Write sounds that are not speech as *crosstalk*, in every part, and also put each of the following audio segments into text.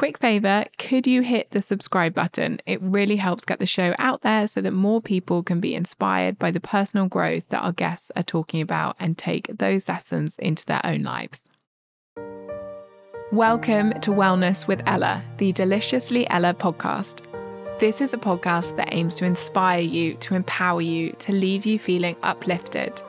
Quick favour, could you hit the subscribe button? It really helps get the show out there so that more people can be inspired by the personal growth that our guests are talking about and take those lessons into their own lives. Welcome to Wellness with Ella, the Deliciously Ella podcast. This is a podcast that aims to inspire you, to empower you, to leave you feeling uplifted.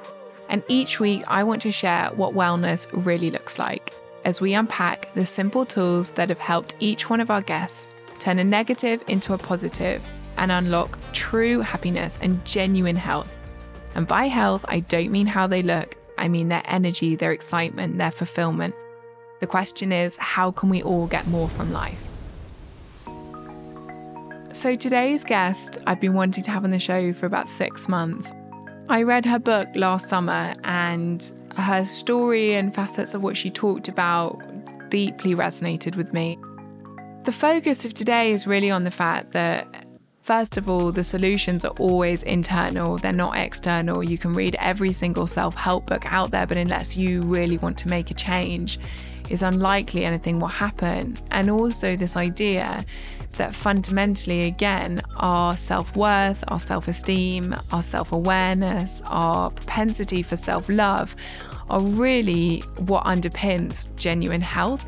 And each week, I want to share what wellness really looks like as we unpack the simple tools that have helped each one of our guests turn a negative into a positive and unlock true happiness and genuine health. And by health, I don't mean how they look, I mean their energy, their excitement, their fulfillment. The question is how can we all get more from life? So, today's guest, I've been wanting to have on the show for about six months. I read her book last summer, and her story and facets of what she talked about deeply resonated with me. The focus of today is really on the fact that, first of all, the solutions are always internal, they're not external. You can read every single self help book out there, but unless you really want to make a change, it's unlikely anything will happen. And also, this idea that fundamentally, again, our self worth, our self esteem, our self awareness, our propensity for self love are really what underpins genuine health.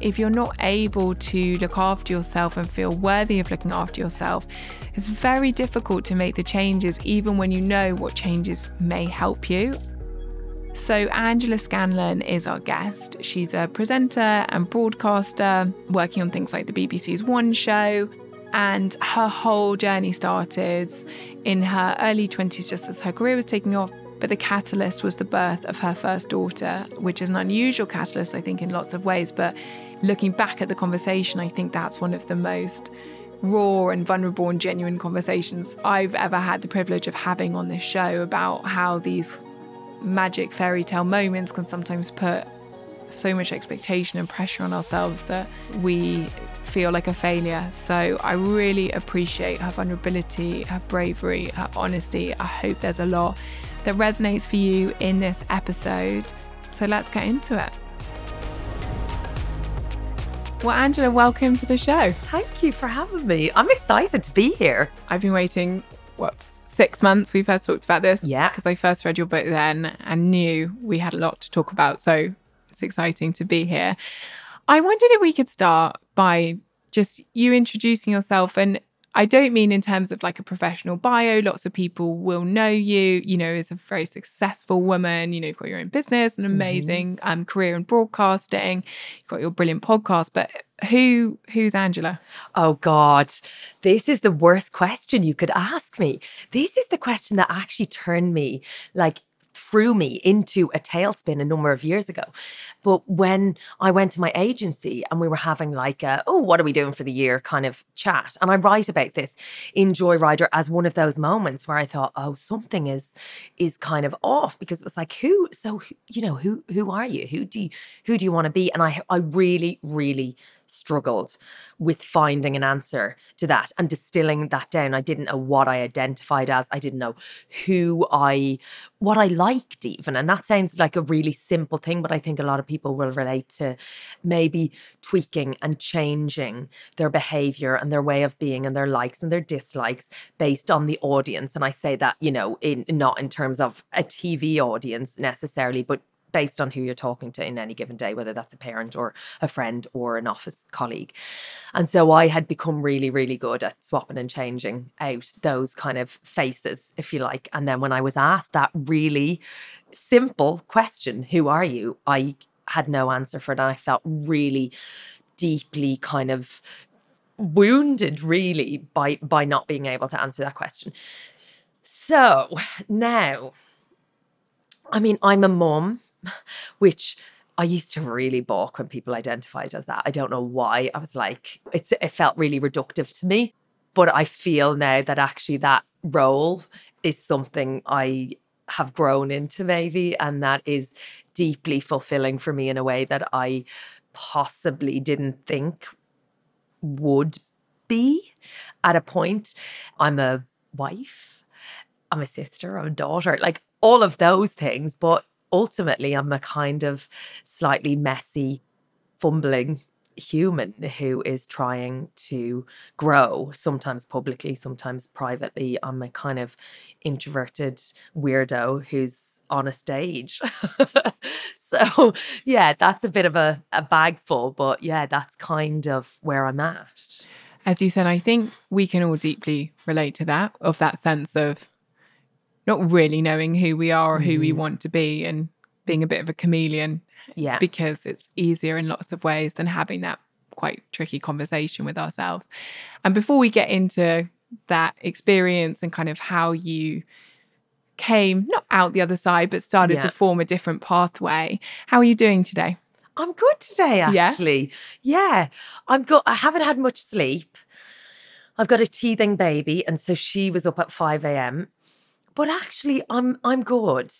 If you're not able to look after yourself and feel worthy of looking after yourself, it's very difficult to make the changes, even when you know what changes may help you. So, Angela Scanlon is our guest. She's a presenter and broadcaster working on things like the BBC's One Show. And her whole journey started in her early 20s, just as her career was taking off. But the catalyst was the birth of her first daughter, which is an unusual catalyst, I think, in lots of ways. But looking back at the conversation, I think that's one of the most raw and vulnerable and genuine conversations I've ever had the privilege of having on this show about how these magic fairy tale moments can sometimes put so much expectation and pressure on ourselves that we feel like a failure. So I really appreciate her vulnerability, her bravery, her honesty. I hope there's a lot that resonates for you in this episode. So let's get into it. Well, Angela, welcome to the show. Thank you for having me. I'm excited to be here. I've been waiting, what, six months we first talked about this. Yeah. Because I first read your book then and knew we had a lot to talk about. So it's exciting to be here. I wondered if we could start by just you introducing yourself. And I don't mean in terms of like a professional bio. Lots of people will know you, you know, as a very successful woman. You know, you've got your own business, an Mm-hmm. amazing mm-hmm. um, career in broadcasting. You've got your brilliant podcast. But who who's Angela? Oh God, this is the worst question you could ask me. This is the question that actually turned me like threw me into a tailspin a number of years ago. But when I went to my agency and we were having like a, oh, what are we doing for the year kind of chat. And I write about this in Joyrider as one of those moments where I thought, oh, something is is kind of off because it was like, who, so you know, who who are you? Who do you who do you want to be? And I I really, really struggled with finding an answer to that and distilling that down. I didn't know what I identified as. I didn't know who I, what I liked even. And that sounds like a really simple thing, but I think a lot of people will relate to maybe tweaking and changing their behavior and their way of being and their likes and their dislikes based on the audience. And I say that, you know, in not in terms of a TV audience necessarily, but based on who you're talking to in any given day, whether that's a parent or a friend or an office colleague. And so I had become really, really good at swapping and changing out those kind of faces, if you like. And then when I was asked that really simple question, who are you? I had no answer for it. And I felt really deeply kind of wounded really by by not being able to answer that question. So now I mean, I'm a mom, *laughs* which I used to really balk when people identified as that. I don't know why. I was like, it's it felt really reductive to me. But I feel now that actually that role is something I have grown into maybe and that is deeply fulfilling for me in a way that I possibly didn't think would be at a point. I'm a wife, I'm a sister, I'm a daughter. Like all of those things. But ultimately, I'm a kind of slightly messy, fumbling human who is trying to grow, sometimes publicly, sometimes privately. I'm a kind of introverted weirdo who's on a stage. *laughs* so, yeah, that's a bit of a, a but yeah, that's kind of where I'm at. As you said, I think we can all deeply relate to that, of that sense of not really knowing who we are or who mm. we want to be and being a bit of a chameleon. Yeah. Because it's easier in lots of ways than having that quite tricky conversation with ourselves. And before we get into that experience and kind of how you came not out the other side but started yeah. to form a different pathway how are you doing today i'm good today actually yeah, yeah i'm good i haven't had much sleep i've got a teething baby and so she was up at 5 a.m but actually I'm I'm good.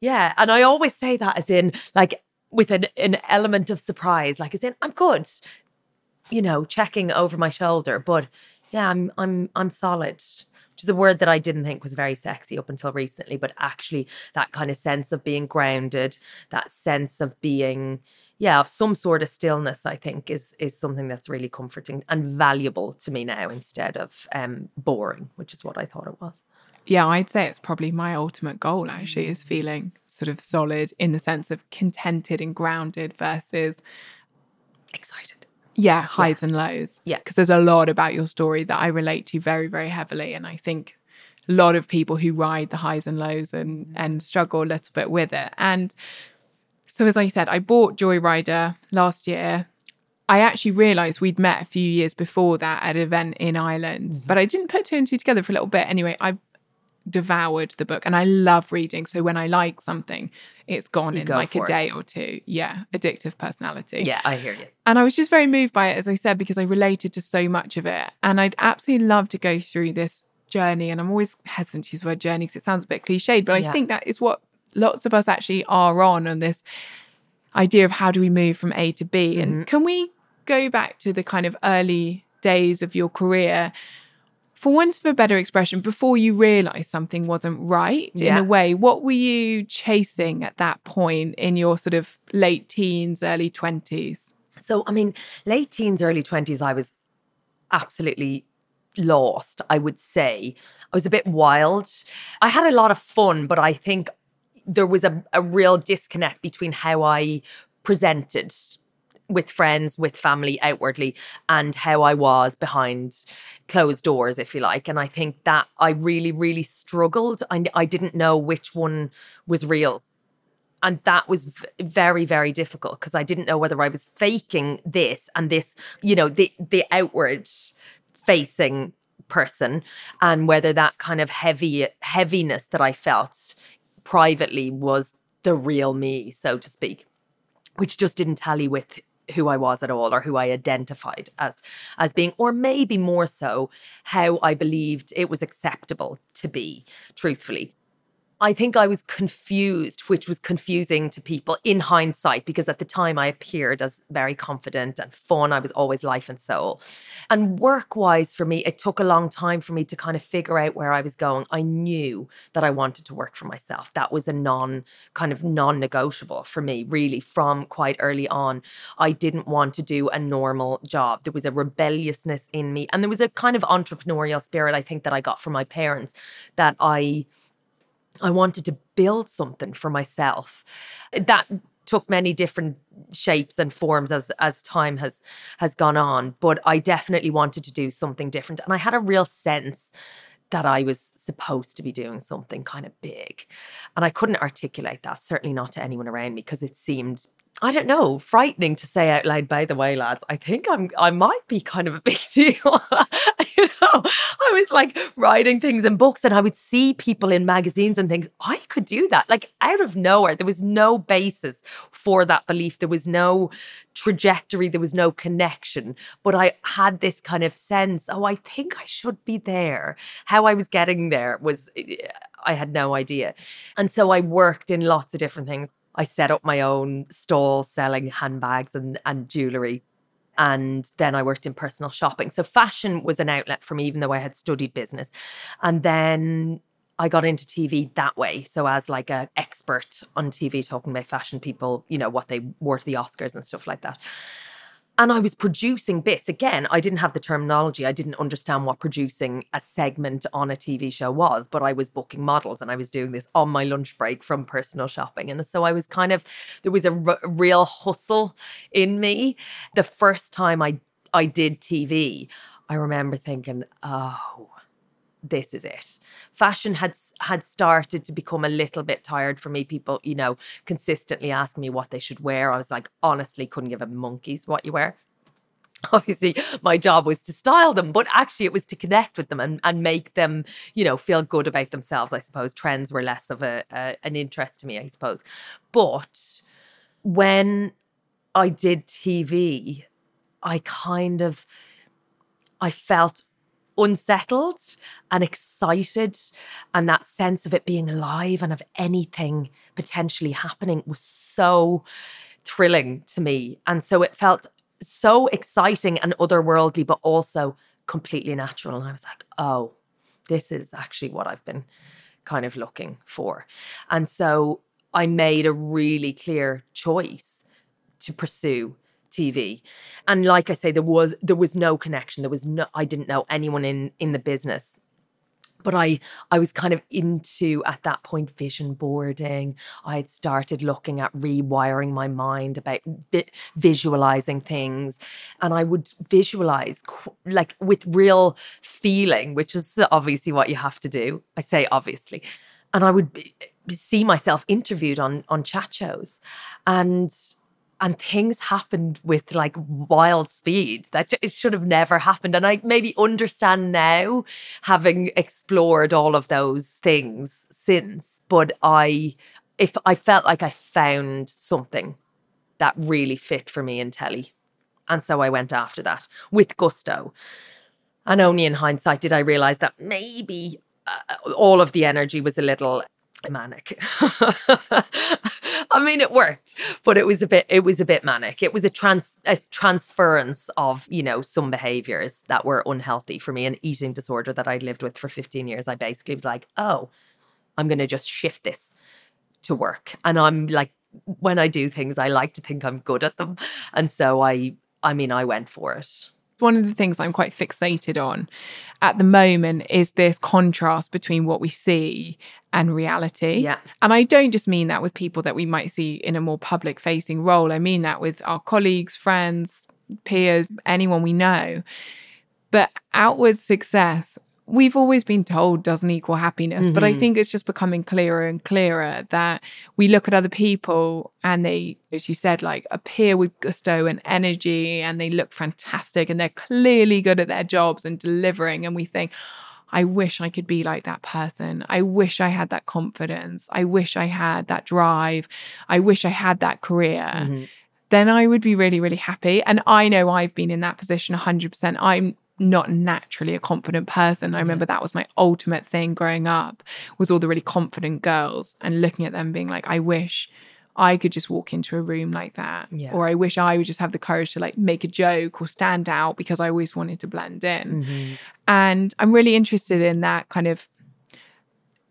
Yeah. And I always say that as in like with an, an element of surprise, like as in I'm good, you know, checking over my shoulder. But yeah, I'm I'm I'm solid. Which is a word that I didn't think was very sexy up until recently, but actually that kind of sense of being grounded, that sense of being, yeah, of some sort of stillness, I think is is something that's really comforting and valuable to me now instead of um boring, which is what I thought it was yeah, I'd say it's probably my ultimate goal actually is feeling sort of solid in the sense of contented and grounded versus excited. Yeah, highs yeah. and lows. Yeah. Because there's a lot about your story that I relate to very, very heavily. And I think a lot of people who ride the highs and lows and and struggle a little bit with it. And so as I said, I bought Joyrider last year. I actually realized we'd met a few years before that at an event in Ireland, mm-hmm. but I didn't put two and two together for a little bit. Anyway, I devoured the book and I love reading. So when I like something, it's gone you in like a day or two. Yeah, addictive personality. Yeah, I hear you. And I was just very moved by it, as I said, because I related to so much of it. And I'd absolutely love to go through this journey. And I'm always hesitant to use the word journey because it sounds a bit cliched, but I yeah. think that is what lots of us actually are on, on this idea of how do we move from A to B. Mm-hmm. And can we go back to the kind of early days of your career for want of a better expression, before you realized something wasn't right yeah. in a way, what were you chasing at that point in your sort of late teens, early 20s? So, I mean, late teens, early 20s, I was absolutely lost, I would say. I was a bit wild. I had a lot of fun, but I think there was a, a real disconnect between how I presented with friends, with family outwardly, and how I was behind closed doors, if you like. And I think that I really, really struggled. I, I didn't know which one was real. And that was v- very, very difficult because I didn't know whether I was faking this and this, you know, the the outward facing person and whether that kind of heavy heaviness that I felt privately was the real me, so to speak, which just didn't tally with who I was at all or who I identified as as being or maybe more so how I believed it was acceptable to be truthfully I think I was confused, which was confusing to people in hindsight, because at the time I appeared as very confident and fun. I was always life and soul. And work wise, for me, it took a long time for me to kind of figure out where I was going. I knew that I wanted to work for myself. That was a non kind of non negotiable for me, really, from quite early on. I didn't want to do a normal job. There was a rebelliousness in me, and there was a kind of entrepreneurial spirit, I think, that I got from my parents that I I wanted to build something for myself. That took many different shapes and forms as as time has has gone on but i definitely wanted to do something different and i had a real sense that i was supposed to be doing something kind of big and i couldn't articulate that certainly not to anyone around me because it seemed I don't know, frightening to say out loud, by the way, lads. I think I'm I might be kind of a *laughs* big deal. you know, I was like writing things in books and I would see people in magazines and things. I could do that. Like out of nowhere. There was no basis for that belief. There was no trajectory, there was no connection. But I had this kind of sense, oh, I think I should be there. How I was getting there was I had no idea. And so I worked in lots of different things. I set up my own stall selling handbags and, and jewelry. And then I worked in personal shopping. So fashion was an outlet for me, even though I had studied business. And then I got into TV that way. So as like an expert on TV talking about fashion people, you know, what they wore to the Oscars and stuff like that and I was producing bits. Again, I didn't have the terminology. I didn't understand what producing a segment on a TV show was, but I was booking models and I was doing this on my lunch break from personal shopping. And so I was kind of, there was a r- real hustle in me. The first time I, I did TV, I remember thinking, oh, this is it. Fashion had had started to become a little bit tired for me. People, you know, consistently asking me what they should wear. I was like, honestly, couldn't give a monkeys what you wear. *laughs* Obviously, my job was to style them, but actually, it was to connect with them and, and make them, you know, feel good about themselves. I suppose trends were less of a, a an interest to me, I suppose. But when I did TV, I kind of I felt unsettled and excited. And that sense of it being alive and of anything potentially happening was so thrilling to me. And so it felt so exciting and otherworldly, but also completely natural. And I was like, oh, this is actually what I've been kind of looking for. And so I made a really clear choice to pursue TV. And like I say, there was there was no connection. There was no I didn't know anyone in in the business. But I I was kind of into at that point vision boarding. I had started looking at rewiring my mind about vi- visualizing things, and I would visualize like with real feeling, which is obviously what you have to do. I say obviously, and I would be, see myself interviewed on on chat shows, and and things happened with like wild speed that it should have never happened and i maybe understand now having explored all of those things since but i if i felt like i found something that really fit for me in telly and so i went after that with gusto. And only in hindsight did i realize that maybe uh, all of the energy was a little manic *laughs* I mean, it worked, but it was a bit. It was a bit manic. It was a trans a transference of you know some behaviors that were unhealthy for me, an eating disorder that I'd lived with for fifteen years. I basically was like, oh, I'm going to just shift this to work, and I'm like, when I do things, I like to think I'm good at them, and so I. I mean, I went for it one of the things I'm quite fixated on at the moment is this contrast between what we see and reality. Yeah. And I don't just mean that with people that we might see in a more public facing role. I mean that with our colleagues, friends, peers, anyone we know. But outward success we've always been told doesn't equal happiness, mm-hmm. but I mm-hmm. think it's just becoming clearer and clearer that we look at other people and they, as you said, like appear with gusto and energy and they look fantastic and they're clearly good at their jobs and delivering. And we think, I wish I could be like that person. I wish I had that confidence. I wish I had that drive. I wish I had that career. Mm-hmm then I would be really, really happy. And I know I've been in that position 100%. I'm not naturally a confident person. I remember that was my ultimate thing growing up was all the really confident girls and looking at them being like, I wish I could just walk into a room like that. Yeah. Or I wish I would just have the courage to like make a joke or stand out because I always wanted to blend in. Mm-hmm. And I'm really interested in that kind of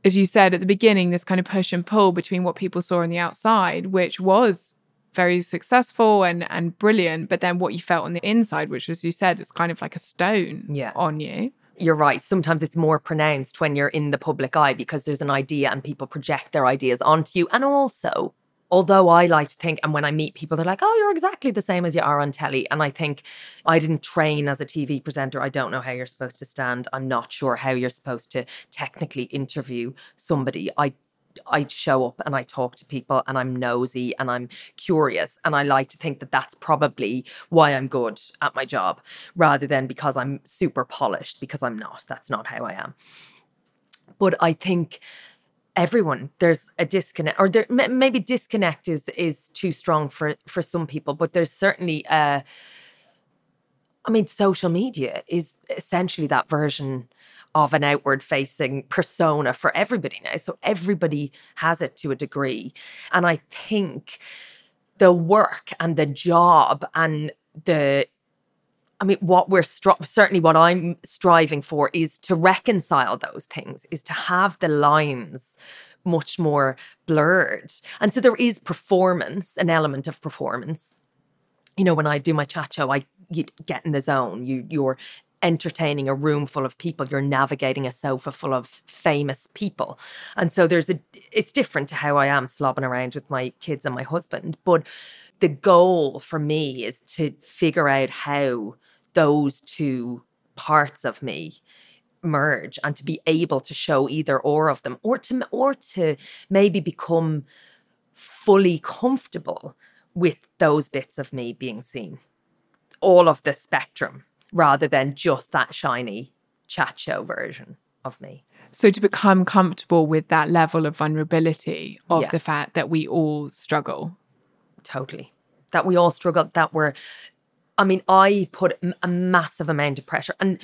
as you said at the beginning, this kind of push and pull between what people saw on the outside, which was very successful and and brilliant but then what you felt on the inside which as you said is kind of like a stone yeah. on you you're right. Sometimes it's more pronounced when you're in the public eye because there's an idea and people project their ideas onto you. And also, although I like to think, and when I meet people, they're like, oh, you're exactly the same as you are on telly. And I think I didn't train as a TV presenter. I don't know how you're supposed to stand. I'm not sure how you're supposed to technically interview somebody. I I show up and I talk to people and I'm nosy and I'm curious. And I like to think that that's probably why I'm good at my job rather than because I'm super polished, because I'm not. That's not how I am. But I think everyone there's a disconnect or there maybe disconnect is is too strong for for some people but there's certainly uh i mean social media is essentially that version of an outward facing persona for everybody now so everybody has it to a degree and i think the work and the job and the I mean, what we're stri- certainly what I'm striving for is to reconcile those things, is to have the lines much more blurred. And so there is performance, an element of performance. You know, when I do my chat show, I you get in the zone. You you're entertaining a room full of people. You're navigating a sofa full of famous people. And so there's a it's different to how I am slobbing around with my kids and my husband. But the goal for me is to figure out how those two parts of me merge and to be able to show either or of them or to or to maybe become fully comfortable with those bits of me being seen all of the spectrum rather than just that shiny chat show version of me so to become comfortable with that level of vulnerability of yeah. the fact that we all struggle totally that we all struggle that we're I mean, I put a massive amount of pressure. And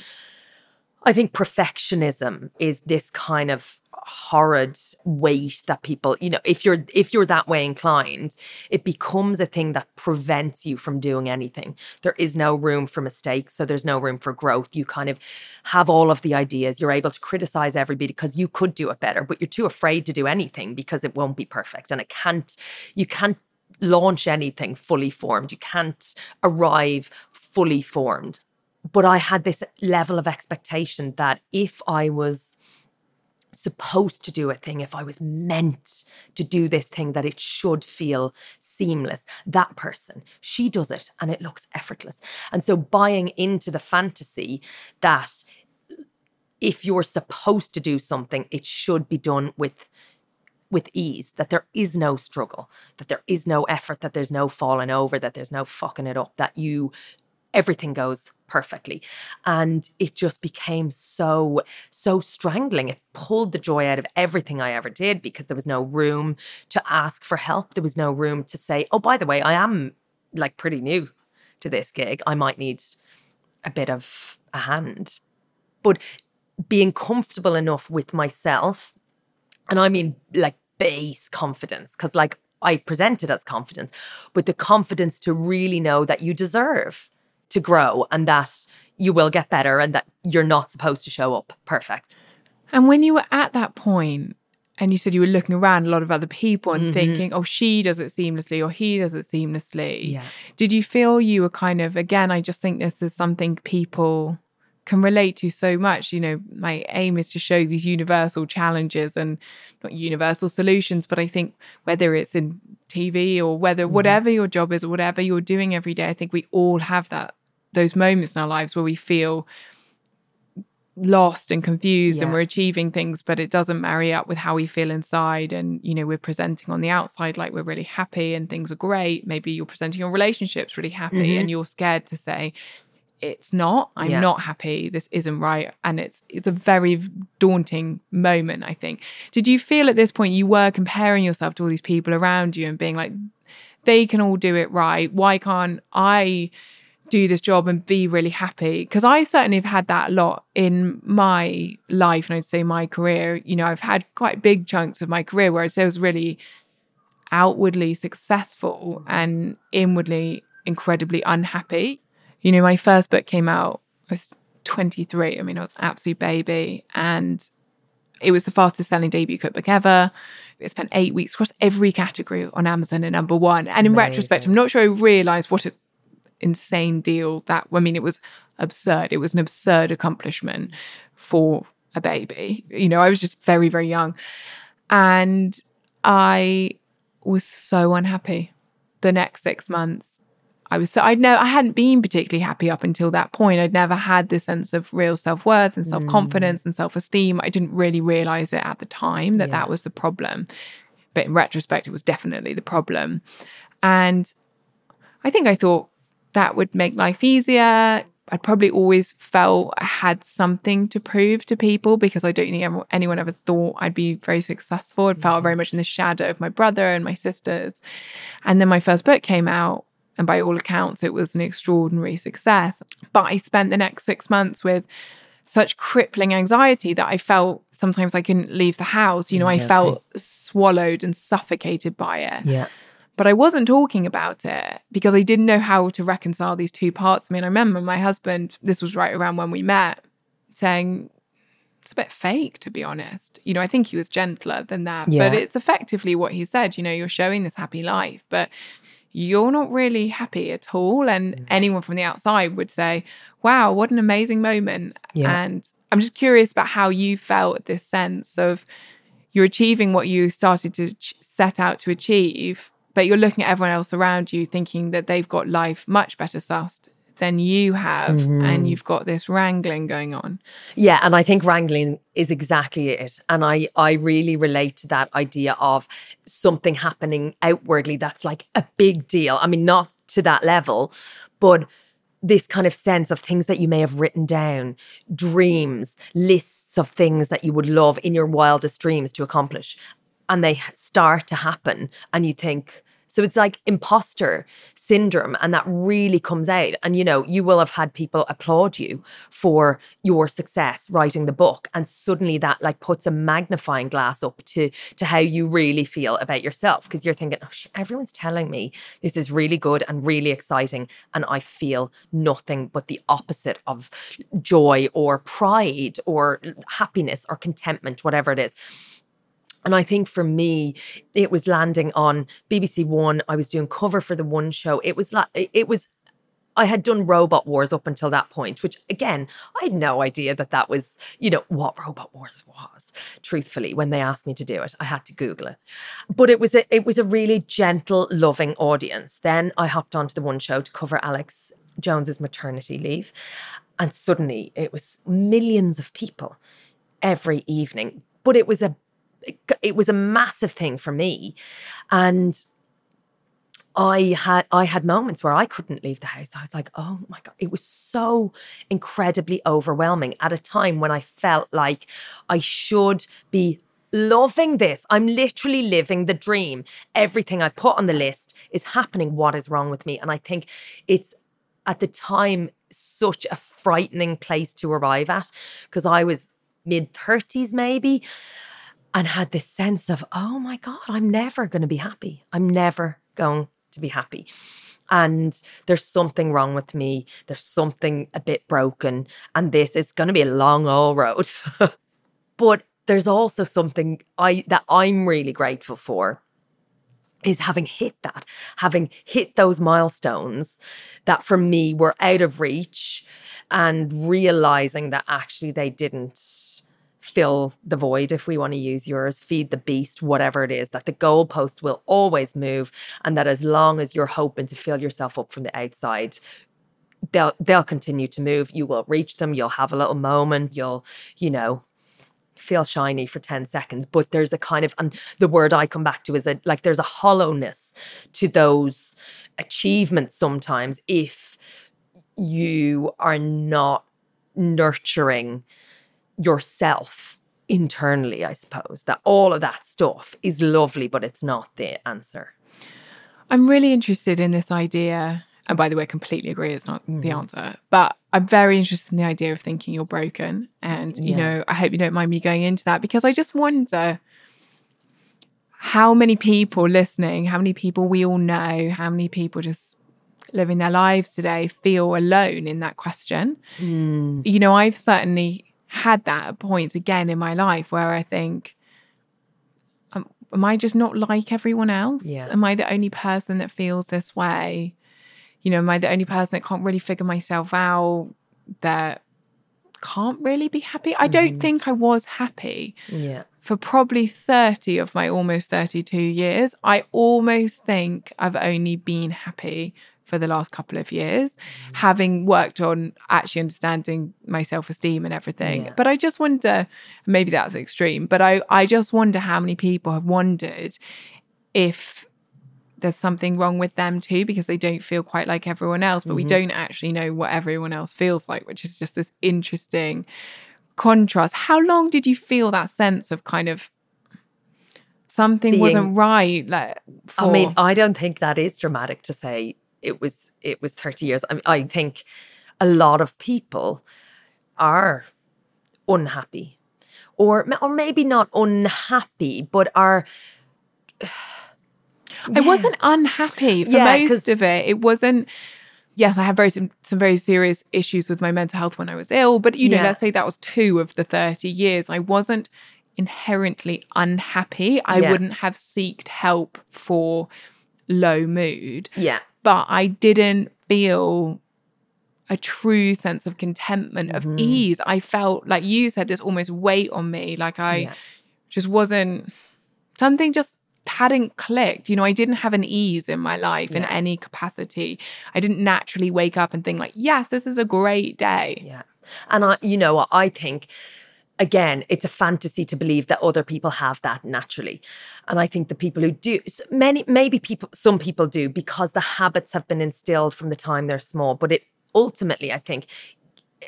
I think perfectionism is this kind of horrid weight that people you know if you're if you're that way inclined it becomes a thing that prevents you from doing anything there is no room for mistakes so there's no room for growth you kind of have all of the ideas you're able to criticize everybody because you could do it better but you're too afraid to do anything because it won't be perfect and it can't you can't launch anything fully formed. You can't arrive fully formed. But I had this level of expectation that if I was supposed to do a thing, if I was meant to do this thing, that it should feel seamless. That person, she does it and it looks effortless. And so buying into the fantasy that if you're supposed to do something, it should be done with with ease, that there is no struggle, that there is no effort, that there's no falling over, that there's no fucking it up, that you everything goes perfectly. And it just became so, so strangling. It pulled the joy out of everything I ever did because there was no room to ask for help. There was no room to say, oh, by the way, I am like pretty new to this gig. I might need a bit of a hand. But being comfortable enough with myself, and I mean like base confidence because like I present it as confidence, but the confidence to really know that you deserve to grow and that you will get better and that you're not supposed to show up perfect. And when you were at that point, and you said you were looking around a lot of other people and mm-hmm. thinking, oh, she does it seamlessly or he does it seamlessly. Yeah. Did you feel you were kind of, again, I just think this is something people can relate to so much. You know, my aim is to show these universal challenges and not universal solutions, but I think whether it's in TV or whether mm. whatever your job is or whatever you're doing every day, I think we all have that those moments in our lives where we feel lost and confused yeah. and we're achieving things but it doesn't marry up with how we feel inside. And you know we're presenting on the outside like we're really happy and things are great. Maybe you're presenting your relationships really happy mm-hmm. and you're scared to say it's not. I'm yeah. not happy. This isn't right. And it's it's a very daunting moment i think. Did you feel at this point you were comparing yourself to all these people around you and being like they can all do it right. Why can't i do this job and be really happy because i certainly have had that a lot in my life and i'd say my career you know i've had quite big chunks of my career where i'd say i was really outwardly successful and inwardly incredibly unhappy you know, my first book came out, I was 23. I mean, I was an absolute baby. And it was the fastest selling debut cookbook ever. It spent eight weeks across every category on Amazon at number one. And in Amazing. retrospect, I'm not sure I realized what an insane deal that, I mean, it was absurd. It was an absurd accomplishment for a baby. You know, I was just very, very young. And I was so unhappy the next six months. I was so I know I hadn't been particularly happy up until that point. I'd never had this sense of real self-worth and self-confidence mm. and self-esteem. I didn't really realize it at the time that yeah. that was the problem. But in retrospect it was definitely the problem. And I think I thought that would make life easier. I'd probably always felt I had something to prove to people because I don't think anyone ever thought I'd be very successful. I felt mm-hmm. very much in the shadow of my brother and my sisters. And then my first book came out, and by all accounts, it was an extraordinary success. But I spent the next six months with such crippling anxiety that I felt sometimes I couldn't leave the house. You know, I felt swallowed and suffocated by it. Yeah. But I wasn't talking about it because I didn't know how to reconcile these two parts of me. And I remember my husband, this was right around when we met, saying, it's a bit fake, to be honest. You know, I think he was gentler than that, yeah. but it's effectively what he said. You know, you're showing this happy life, but you're not really happy at all. And mm. anyone from the outside would say, wow, what an amazing moment. Yeah. And I'm just curious about how you felt this sense of you're achieving what you started to ch- set out to achieve, but you're looking at everyone else around you thinking that they've got life much better sussed than you have mm-hmm. and you've got this wrangling going on. Yeah and i think wrangling is exactly it and i i really relate to that idea of something happening outwardly that's like a big deal. I mean not to that level but this kind of sense of things that you may have written down, dreams, lists of things that you would love in your wildest dreams to accomplish and they start to happen and you think so it's like imposter syndrome and that really comes out. And you know you will have had people applaud you for your success writing the book and suddenly that like puts a magnifying glass up to to how you really feel about yourself because you're thinking oh, everyone's telling me this is really good and really exciting and I feel nothing but the opposite of joy or pride or happiness or contentment whatever it is and I think for me, it was landing on BBC One. I was doing cover for the One show. It was like it was. I had done Robot Wars up until that point, which again, I had no idea that that was, you know, what Robot Wars was. Truthfully, when they asked me to do it, I had to Google it. But it was a it was a really gentle, loving audience. Then I hopped onto the One show to cover Alex Jones's maternity leave, and suddenly it was millions of people every evening. But it was a it was a massive thing for me. And I had I had moments where I couldn't leave the house. I was like, "Oh my god, it was so incredibly overwhelming at a time when I felt like I should be loving this. I'm literally living the dream. Everything I've put on the list is happening. What is wrong with me?" And I think it's at the time such a frightening place to arrive at because I was mid 30s maybe and had this sense of, oh my God, I'm never going to be happy. I'm never going to be happy. And there's something wrong with me. There's something a bit broken. And this is going to be a long old road. *laughs* but there's also something I that I'm really grateful for is having hit that, having hit those milestones that for me were out of reach and realizing that actually they didn't fill the void, if we want to use yours, feed the beast, whatever it is, that the goalposts will always move. And that as long as you're hoping to fill yourself up from the outside, they'll they'll continue to move. You will reach them, you'll have a little moment, you'll, you know, feel shiny for 10 seconds. But there's a kind of and the word I come back to is that like there's a hollowness to those achievements sometimes if you are not nurturing yourself internally, I suppose. That all of that stuff is lovely, but it's not the answer. I'm really interested in this idea. And by the way, I completely agree, it's not mm. the answer. But I'm very interested in the idea of thinking you're broken. And, you yeah. know, I hope you don't mind me going into that because I just wonder how many people listening, how many people we all know, how many people just living their lives today feel alone in that question. Mm. You know, I've certainly had that at points again in my life where I think, um, am I just not like everyone else? Yeah. Am I the only person that feels this way? You know, am I the only person that can't really figure myself out? that can't really be happy. I don't think I was happy Yeah. for probably 30 of my almost 32 years. I almost think I've only been happy for the last couple of years, mm. having worked on actually understanding my self esteem and everything. Yeah. But I just wonder maybe that's extreme, but I, I just wonder how many people have wondered if there's something wrong with them too because they don't feel quite like everyone else but we mm-hmm. don't actually know what everyone else feels like which is just this interesting contrast how long did you feel that sense of kind of something Being- wasn't right like for, I mean, I don't think that is dramatic to say it was it was 30 years. I mean, I think a lot of people are unhappy. Or or maybe not unhappy, but are *sighs* I wasn't unhappy for Yeah, most of it. It wasn't. Yes, I had very some, some very serious issues with my mental health when I was ill, but you know, Yeah. let's say that was two of the thirty years. I wasn't inherently unhappy. I wouldn't have sought help for low mood, yeah. But I didn't feel a true sense of contentment of Mm-hmm. ease. I felt like you said this almost weight on me, like I Yeah. just wasn't something just hadn't clicked. You know, I didn't have an ease in my life in any capacity. I didn't naturally wake up and think like, yes, this is a great day. Yeah. And I, you know, what, I think, again, it's a fantasy to believe that other people have that naturally. And I think the people who do, many, maybe people, some people do because the habits have been instilled from the time they're small. But it ultimately, I think,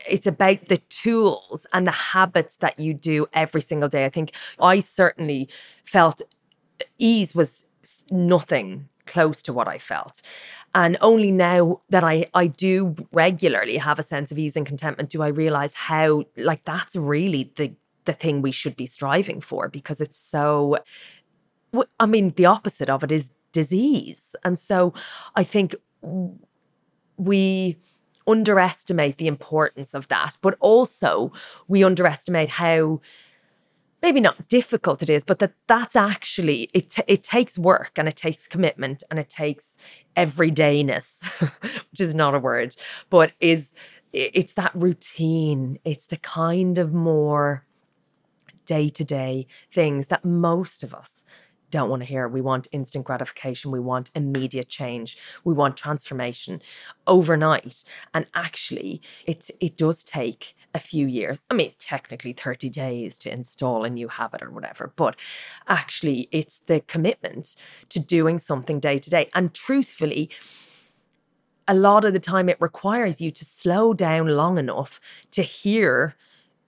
it's about the tools and the habits that you do every single day. I think I certainly felt uh, ease was nothing close to what I felt. And only now that I, I do regularly have a sense of ease and contentment do I realize how like that's really the the thing we should be striving for because it's so I mean the opposite of it is disease. And so I think we underestimate the importance of that, but also we underestimate how maybe not difficult it is, but that that's actually it. ta- it takes work and it takes commitment and it takes everydayness, *laughs* which is not a word, but is it's that routine. It's the kind of more day to day things that most of us don't want to hear. We want instant gratification. We want immediate change. We want transformation overnight. And actually, it, it does take a few years. I mean, technically 30 days to install a new habit or whatever, but actually, it's the commitment to doing something day to day. And truthfully, a lot of the time it requires you to slow down long enough to hear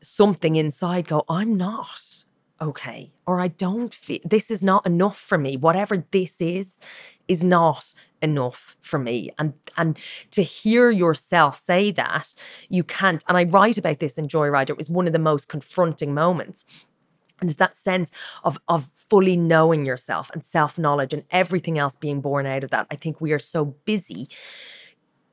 something inside go, I'm not okay, or I don't feel this is not enough for me. Whatever this is, is not enough for me. And and to hear yourself say that, you can't. And I write about this in Joyride. It was one of the most confronting moments. And it's that sense of of fully knowing yourself and self-knowledge and everything else being born out of that. I think we are so busy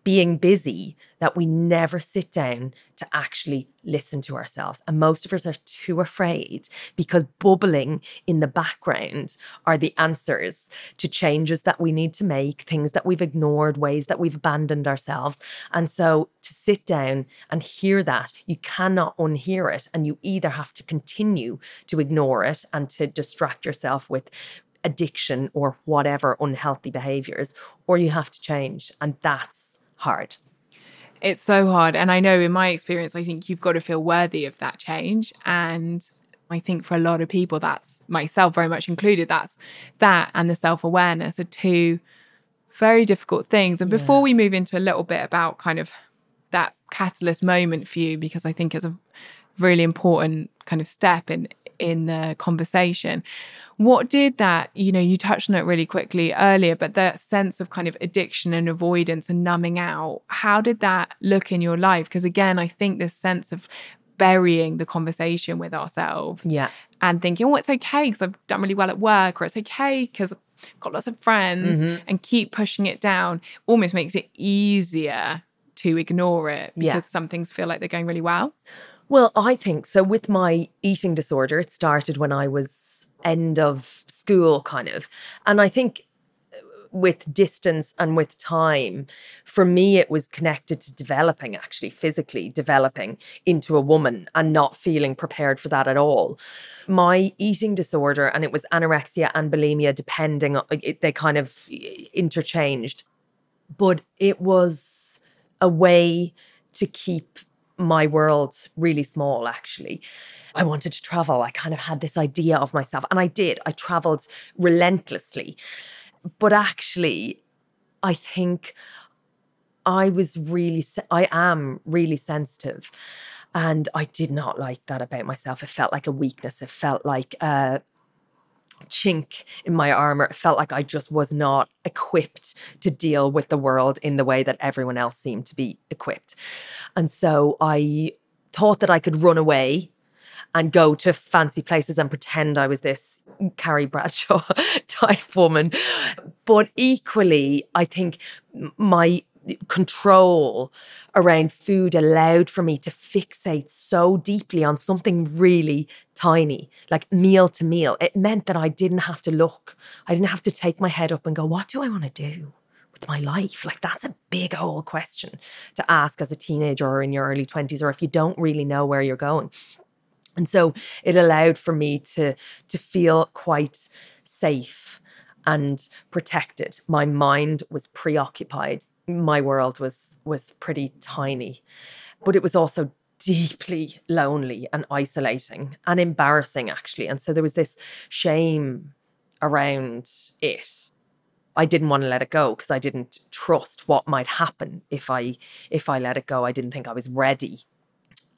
being busy that we never sit down to actually listen to ourselves. And most of us are too afraid because bubbling in the background are the answers to changes that we need to make, things that we've ignored, ways that we've abandoned ourselves. And so to sit down and hear that, you cannot unhear it. And you either have to continue to ignore it and to distract yourself with addiction or whatever unhealthy behaviors, or you have to change. And that's hard. It's so hard. And I know in my experience, I think you've got to feel worthy of that change. And I think for a lot of people, that's myself very much included, that's that and the self awareness are two very difficult things. And before we move into a little bit about kind of that catalyst moment for you, because I think it's a really important kind of step in in the conversation. What did that, you know, you touched on it really quickly earlier, but that sense of kind of addiction and avoidance and numbing out, how did that look in your life? Because again, I think this sense of burying the conversation with ourselves Yeah. and thinking, oh, it's okay because I've done really well at work, or it's okay because I've got lots of friends, Mm-hmm. and keep pushing it down almost makes it easier to ignore it because Yeah. some things feel like they're going really well. Well, I think so. With my eating disorder, it started when I was end of school, kind of. And I think uh, with distance and with time, for me, it was connected to developing, actually, physically developing into a woman and not feeling prepared for that at all. My eating disorder, and it was anorexia and bulimia, depending on it, they kind of interchanged, but it was a way to keep my world really small, actually. I wanted to travel. I kind of had this idea of myself, and I did. I traveled relentlessly. But actually, I think I was really, I am really sensitive. And I did not like that about myself. It felt like a weakness. It felt like a chink in my armor. It felt like I just was not equipped to deal with the world in the way that everyone else seemed to be equipped. And so I thought that I could run away and go to fancy places and pretend I was this Carrie Bradshaw *laughs* type woman. But equally, I think my control around food allowed for me to fixate so deeply on something really tiny, like meal to meal. It meant that I didn't have to look. I didn't have to take my head up and go, what do I want to do? with My life? Like, that's a big old question to ask as a teenager or in your early 20s, or if you don't really know where you're going. And so it allowed for me to, to feel quite safe and protected. My mind was preoccupied my world was was pretty tiny but it was also deeply lonely and isolating and embarrassing actually. And so there was this shame around it. I didn't want to let it go because I didn't trust what might happen if I if I let it go. I didn't think I was ready.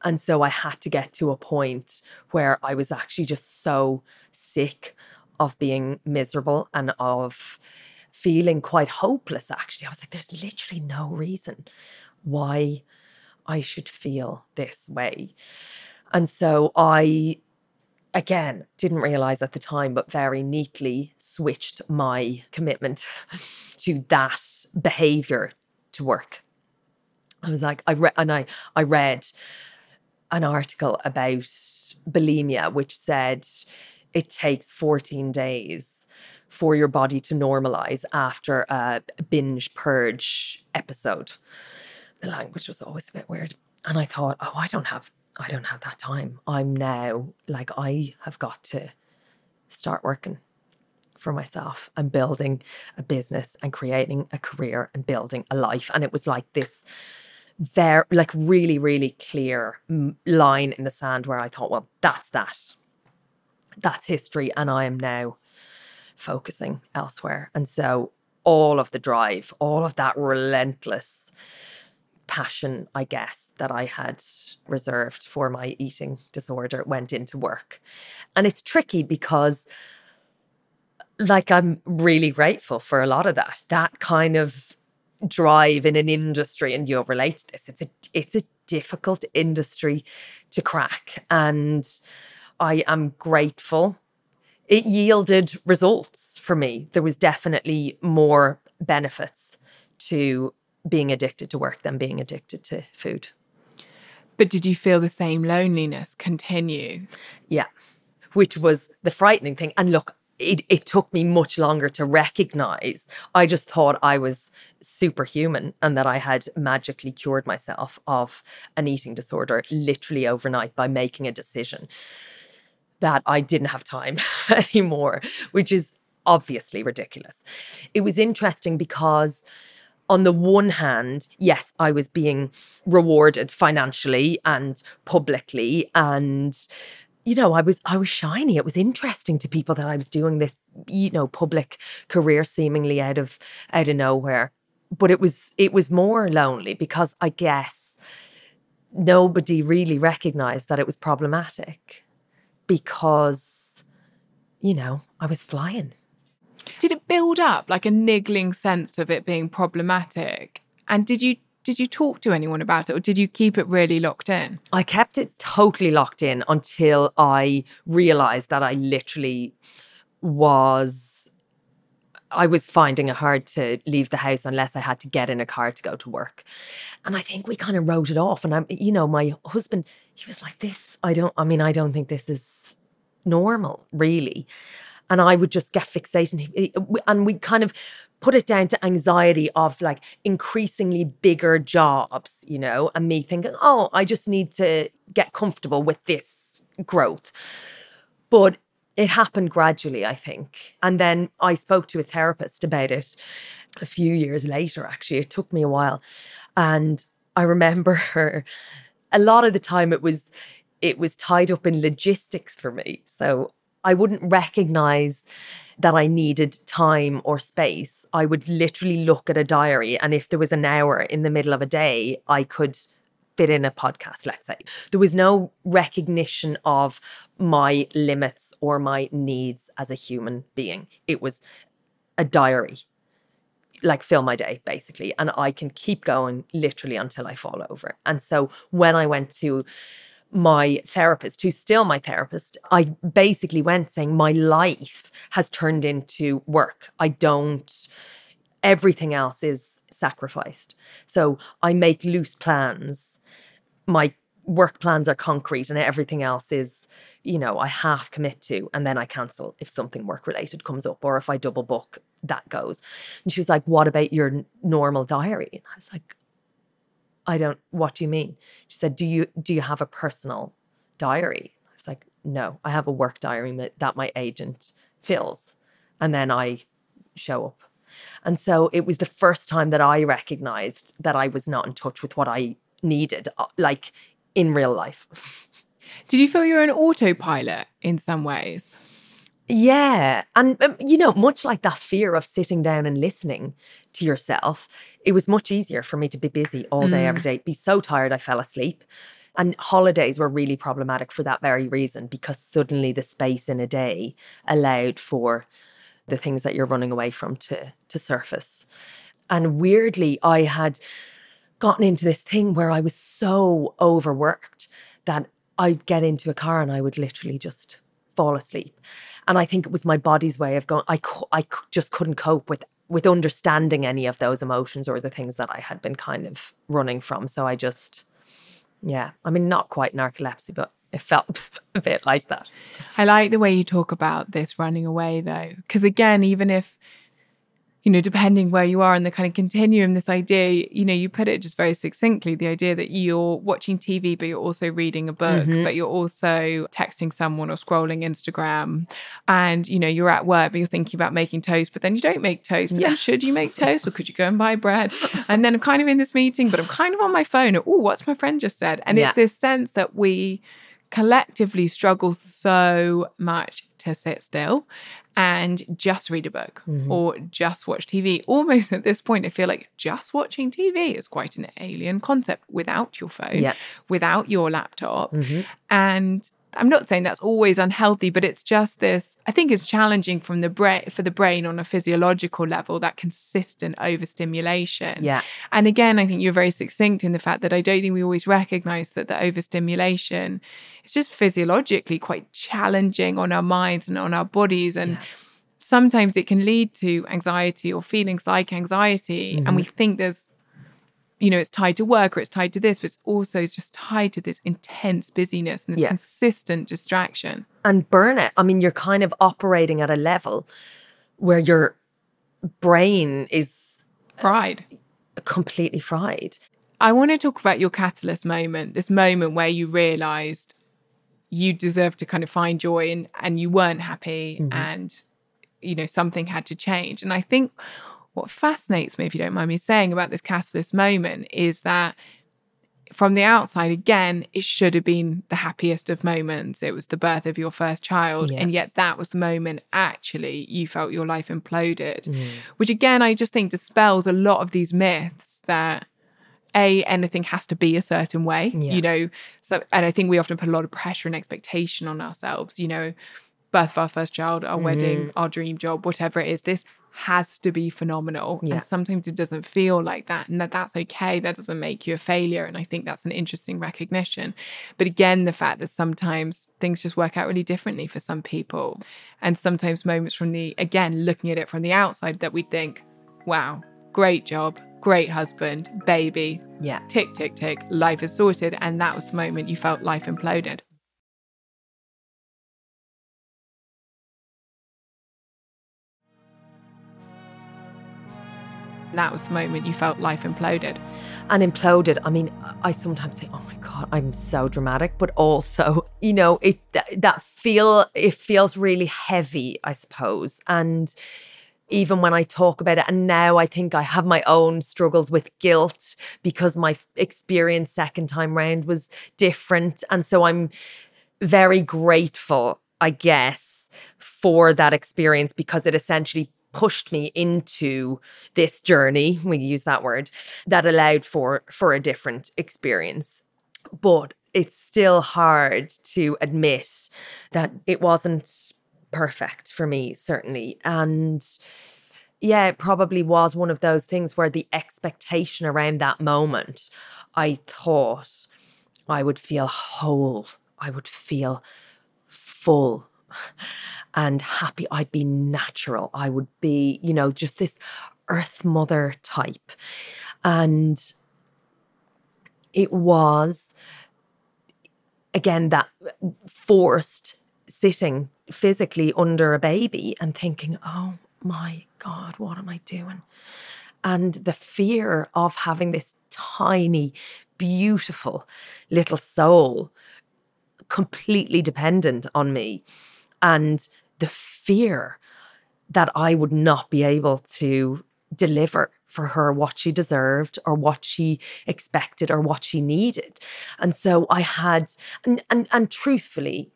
And so I had to get to a point where I was actually just so sick of being miserable and of feeling quite hopeless, actually. I was like, there's literally no reason why I should feel this way. And so I, again, didn't realize at the time, but very neatly switched my commitment *laughs* to that behavior to work. I was like, I read, and I, I read an article about bulimia, which said it takes 14 days for your body to normalize after a binge purge episode. The language was always a bit weird. And I thought, oh, I don't have I don't have that time. I'm now like I have got to start working for myself and building a business and creating a career and building a life. And it was like this very like really really clear line in the sand where I thought, well, that's that. That's history and I am now focusing elsewhere. And so all of the drive, all of that relentless passion, I guess, that I had reserved for my eating disorder went into work. And it's tricky because like I'm really grateful for a lot of that. That kind of drive in an industry and you'll relate to this. It's a it's a difficult industry to crack and I am grateful it yielded results for me. There was definitely more benefits to being addicted to work than being addicted to food. But did you feel the same loneliness continue? Yeah, which was the frightening thing. And look, it, it took me much longer to recognize. I just thought I was superhuman and that I had magically cured myself of an eating disorder literally overnight by making a decision that I didn't have time *laughs* anymore, which is obviously ridiculous. It was interesting because on the one hand, yes, I was being rewarded financially and publicly and you know, I was I was shiny. It was interesting to people that I was doing this, you know, public career seemingly out of out of nowhere. But it was it was more lonely because I guess nobody really recognized that it was problematic because, you know, I was flying. Did it build up like a niggling sense of it being problematic? And did you did you talk to anyone about it or did you keep it really locked in? I kept it totally locked in until I realized that I literally was I was finding it hard to leave the house unless I had to get in a car to go to work. And I think we kind of wrote it off. And I'm, you know, my husband, he was like, This, I don't, I mean, I don't think this is normal, really. And I would just get fixated. And we kind of put it down to anxiety of like increasingly bigger jobs, you know, and me thinking, oh, I just need to get comfortable with this growth. But it happened gradually, I think. And then I spoke to a therapist about it a few years later, actually. It took me a while. And I remember her, a lot of the time it was it was tied up in logistics for me. So I wouldn't recognize that I needed time or space. I would literally look at a diary, and if there was an hour in the middle of a day, I could fit in a podcast, let's say. There was no recognition of my limits or my needs as a human being. It was a diary, like fill my day, basically. And I can keep going literally until I fall over. And so when I went to my therapist, who's still my therapist, I basically went saying, My life has turned into work. I don't, everything else is sacrificed. So I make loose plans. My work plans are concrete and everything else is, you know, I half commit to and then I cancel if something work related comes up or if I double book, that goes. And she was like, What about your normal diary? And I was like, I don't what do you mean? She said, Do you do you have a personal diary? I was like, No, I have a work diary that my agent fills. And then I show up. And so it was the first time that I recognized that I was not in touch with what I needed, uh, like in real life. *laughs* Did you feel you're an autopilot in some ways? Yeah. And, um, you know, much like that fear of sitting down and listening to yourself, it was much easier for me to be busy all day, mm. every day, be so tired I fell asleep. And holidays were really problematic for that very reason because suddenly the space in a day allowed for the things that you're running away from to, to surface. And weirdly, I had gotten into this thing where I was so overworked that I'd get into a car and I would literally just fall asleep. And I think it was my body's way of going, I, I just couldn't cope with with understanding any of those emotions or the things that I had been kind of running from. So I just, yeah, I mean, not quite narcolepsy, but it felt *laughs* a bit like that. I like the way you talk about this running away, though, because again, even if you know, depending where you are in the kind of continuum, this idea, you know, you put it just very succinctly the idea that you're watching TV, but you're also reading a book, mm-hmm. but you're also texting someone or scrolling Instagram. And, you know, you're at work, but you're thinking about making toast, but then you don't make toast. But yeah. then should you make *laughs* toast or could you go and buy bread? and then I'm kind of in this meeting, but I'm kind of on my phone. Oh, what's my friend just said? And yeah. it's this sense that we collectively struggle so much to sit still and just read a book mm-hmm. or just watch TV. Almost at this point, I feel like just watching TV is quite an alien concept without your phone, yeah. without your laptop. Mm-hmm. And I'm not saying that's always unhealthy, but it's just this. I think it's challenging from the brain for the brain on a physiological level that consistent overstimulation. Yeah. And again, I think you're very succinct in the fact that I don't think we always recognize that the overstimulation is just physiologically quite challenging on our minds and on our bodies and. Yeah. Sometimes it can lead to anxiety or feelings like anxiety. Mm-hmm. And we think there's you know, it's tied to work or it's tied to this, but it's also just tied to this intense busyness and this consistent distraction. And burn it. I mean, you're kind of operating at a level where your brain is fried. Completely fried. I want to talk about your catalyst moment, this moment where you realized you deserved to kind of find joy and, and you weren't happy mm-hmm. and, you know, something had to change. And I think what fascinates me, if you don't mind me saying, about this catalyst moment is that from the outside, again, it should have been the happiest of moments. It was the birth of your first child. Yeah. And yet, that was the moment actually you felt your life imploded, mm. which again, I just think dispels a lot of these myths that. A, anything has to be a certain way, yeah. you know. So, and I think we often put a lot of pressure and expectation on ourselves, you know, birth of our first child, our mm. wedding, our dream job, whatever it is. This has to be phenomenal. Yeah. And sometimes it doesn't feel like that. And that that's okay. That doesn't make you a failure. And I think that's an interesting recognition. But again, the fact that sometimes things just work out really differently for some people. And sometimes moments from the, again, looking at it from the outside that we think, wow, great job, great husband, baby. Yeah. Tick, tick, tick. Life is sorted. And that was the moment you felt life imploded. That was the moment you felt life imploded. and imploded. I mean, I sometimes think, "Oh my god, I'm so dramatic," but also, you know, it that, that feel it feels really heavy, I suppose. And even when I talk about it, and now I think I have my own struggles with guilt because my experience second time round was different, and so I'm very grateful, I guess, for that experience because it essentially pushed me into this journey we use that word that allowed for for a different experience. But it's still hard to admit that it wasn't perfect for me certainly. And yeah it probably was one of those things where the expectation around that moment i thought i would feel whole i would feel full and happy. I'd be natural. I would be, you know, just this earth mother type. And it was, again, that forced sitting physically under a baby and thinking, oh my God, what am I doing? And the fear of having this tiny, beautiful little soul completely dependent on me and the fear that I would not be able to deliver for her what she deserved or what she expected or what she needed. And so I had and and, and truthfully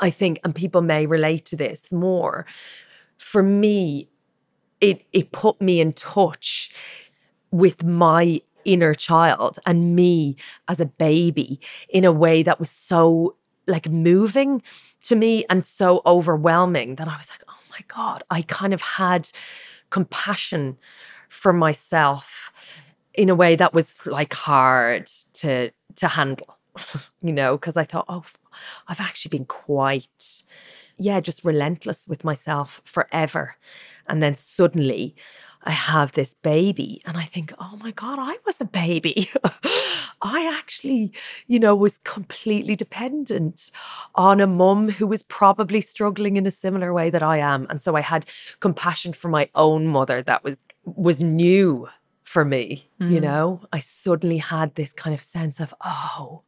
I think and people may relate to this more for me it it put me in touch with my inner child and me as a baby in a way that was so like moving to me and so overwhelming that I was like, oh my God, I kind of had compassion for myself in a way that was like hard to to handle, *laughs* you know, because I thought, oh, I've actually been quite, yeah, just relentless with myself forever. And then suddenly I have this baby and I think, oh my God, I was a baby. *laughs* I actually, you know, was completely dependent on a mum who was probably struggling in a similar way that I am. And so I had compassion for my own mother that was was new for me, mm. you know. I suddenly had this kind of sense of, oh,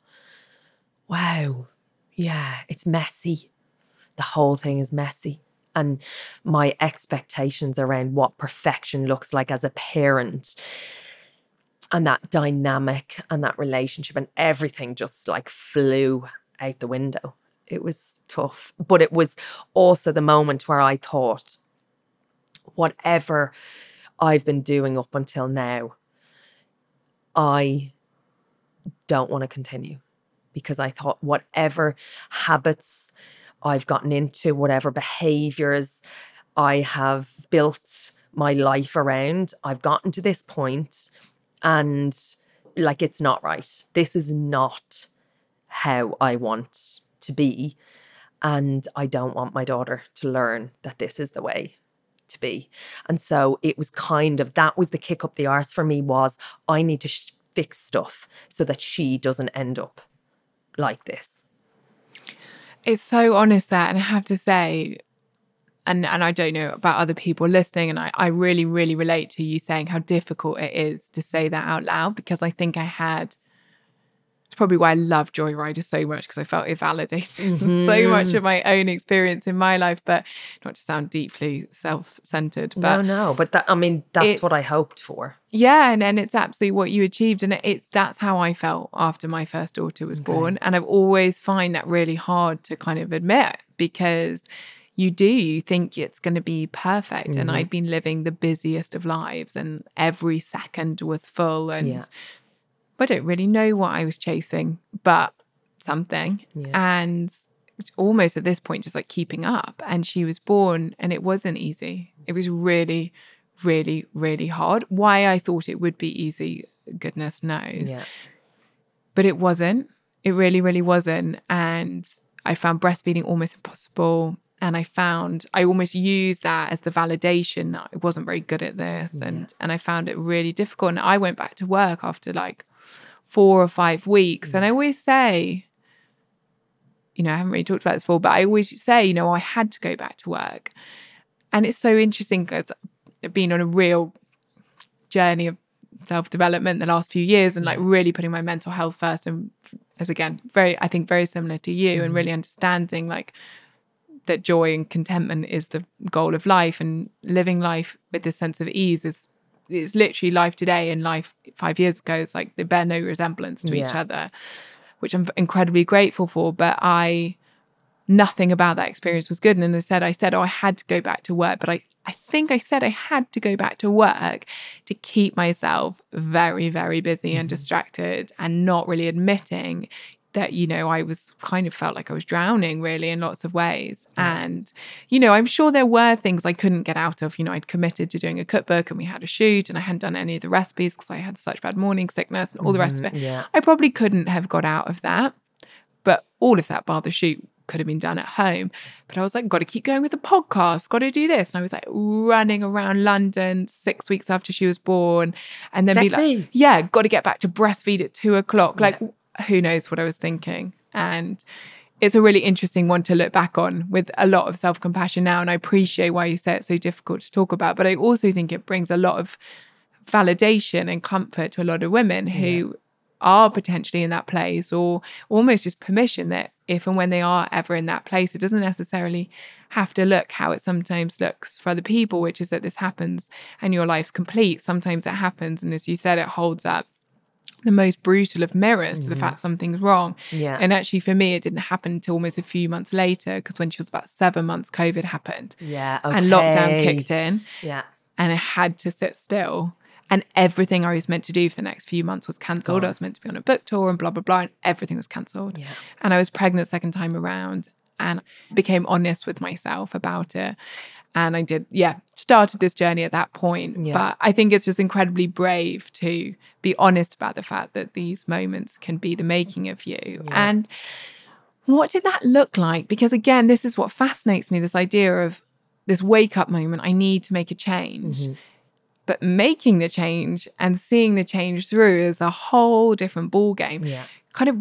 wow, yeah, it's messy. The whole thing is messy and my expectations around what perfection looks like as a parent and that dynamic and that relationship and everything just like flew out the window. It was tough, but it was also the moment where I thought, whatever I've been doing up until now, I don't want to continue because I thought whatever habits I've gotten into, whatever behaviors I have built my life around, I've gotten to this point and like it's not right. This is not how I want to be. And I don't want my daughter to learn that this is the way to be. And so it was kind of that was the kick up the arse for me was I need to sh- fix stuff so that she doesn't end up like this. It's so honest that, and I have to say, and and I don't know about other people listening, and I, I really, really relate to you saying how difficult it is to say that out loud because I think I had it's probably why I love Joyrider so much because I felt it validated mm-hmm. *laughs* so much of my own experience in my life, but not to sound deeply self-centered. But no, no, but that I mean that's what I hoped for. Yeah, and and it's absolutely what you achieved, and it's that's how I felt after my first daughter was okay. born, and I've always find that really hard to kind of admit because you do you think it's going to be perfect mm-hmm. and i'd been living the busiest of lives and every second was full and yeah. I don't really know what I was chasing, but something. Yeah. And almost at this point, just like keeping up. And she was born, and it wasn't easy. It was really, really, really hard. Why I thought it would be easy, goodness knows. Yeah. But it wasn't. It really, really wasn't. And I found breastfeeding almost impossible. And I found I almost used that as the validation that I wasn't very good at this. And yeah. and I found it really difficult. And I went back to work after like four or five weeks. And I always say, you know, I haven't really talked about this before, but I always say, you know, I had to go back to work. And it's so interesting because I've been on a real journey of self development the last few years and like really putting my mental health first and as again very I think very similar to you Mm-hmm. and really understanding like that joy and contentment is the goal of life and living life with this sense of ease is it's literally life today and life five years ago. It's like they bear no resemblance to each other which i'm incredibly grateful for. But i nothing about that experience was good. And as i said i said oh i had to go back to work. But i i think i said i had to go back to work to keep myself very very busy and mm-hmm. distracted and not really admitting that you know I was kind of felt like I was drowning really in lots of ways. And you know I'm sure there were things I couldn't get out of. You know I'd committed to doing a cookbook and we had a shoot and I hadn't done any of the recipes because I had such bad morning sickness and all the rest of it. Mm-hmm, yeah. I probably couldn't have got out of that but all of that bar the shoot could have been done at home. But I was like got to keep going with the podcast got to do this. And I was like running around London six weeks after she was born and then be like me. yeah got to get back to breastfeed at two o'clock. Like who knows what I was thinking. And it's a really interesting one to look back on with a lot of self compassion now. And I appreciate why you say it's so difficult to talk about. But I also think it brings a lot of validation and comfort to a lot of women who are potentially in that place or almost just permission that if and when they are ever in that place, it doesn't necessarily have to look how it sometimes looks for other people, which is that this happens and your life's complete. Sometimes it happens. And as you said, it holds up the most brutal of mirrors to the mm-hmm. fact something's wrong. Yeah. And actually, for me, it didn't happen until almost a few months later because when she was about seven months, COVID happened. Yeah. And lockdown kicked in Yeah. and I had to sit still. And everything I was meant to do for the next few months was cancelled. I was meant to be on a book tour and blah, blah, blah. And everything was cancelled. Yeah. And I was pregnant second time around and became honest with myself about it. And I did, yeah, started this journey at that point. Yeah. But I think it's just incredibly brave to be honest about the fact that these moments can be the making of you. And what did that look like? Because again, this is what fascinates me this idea of this wake up moment. I need to make a change. Mm-hmm. But making the change and seeing the change through is a whole different ball game. Yeah. Kind of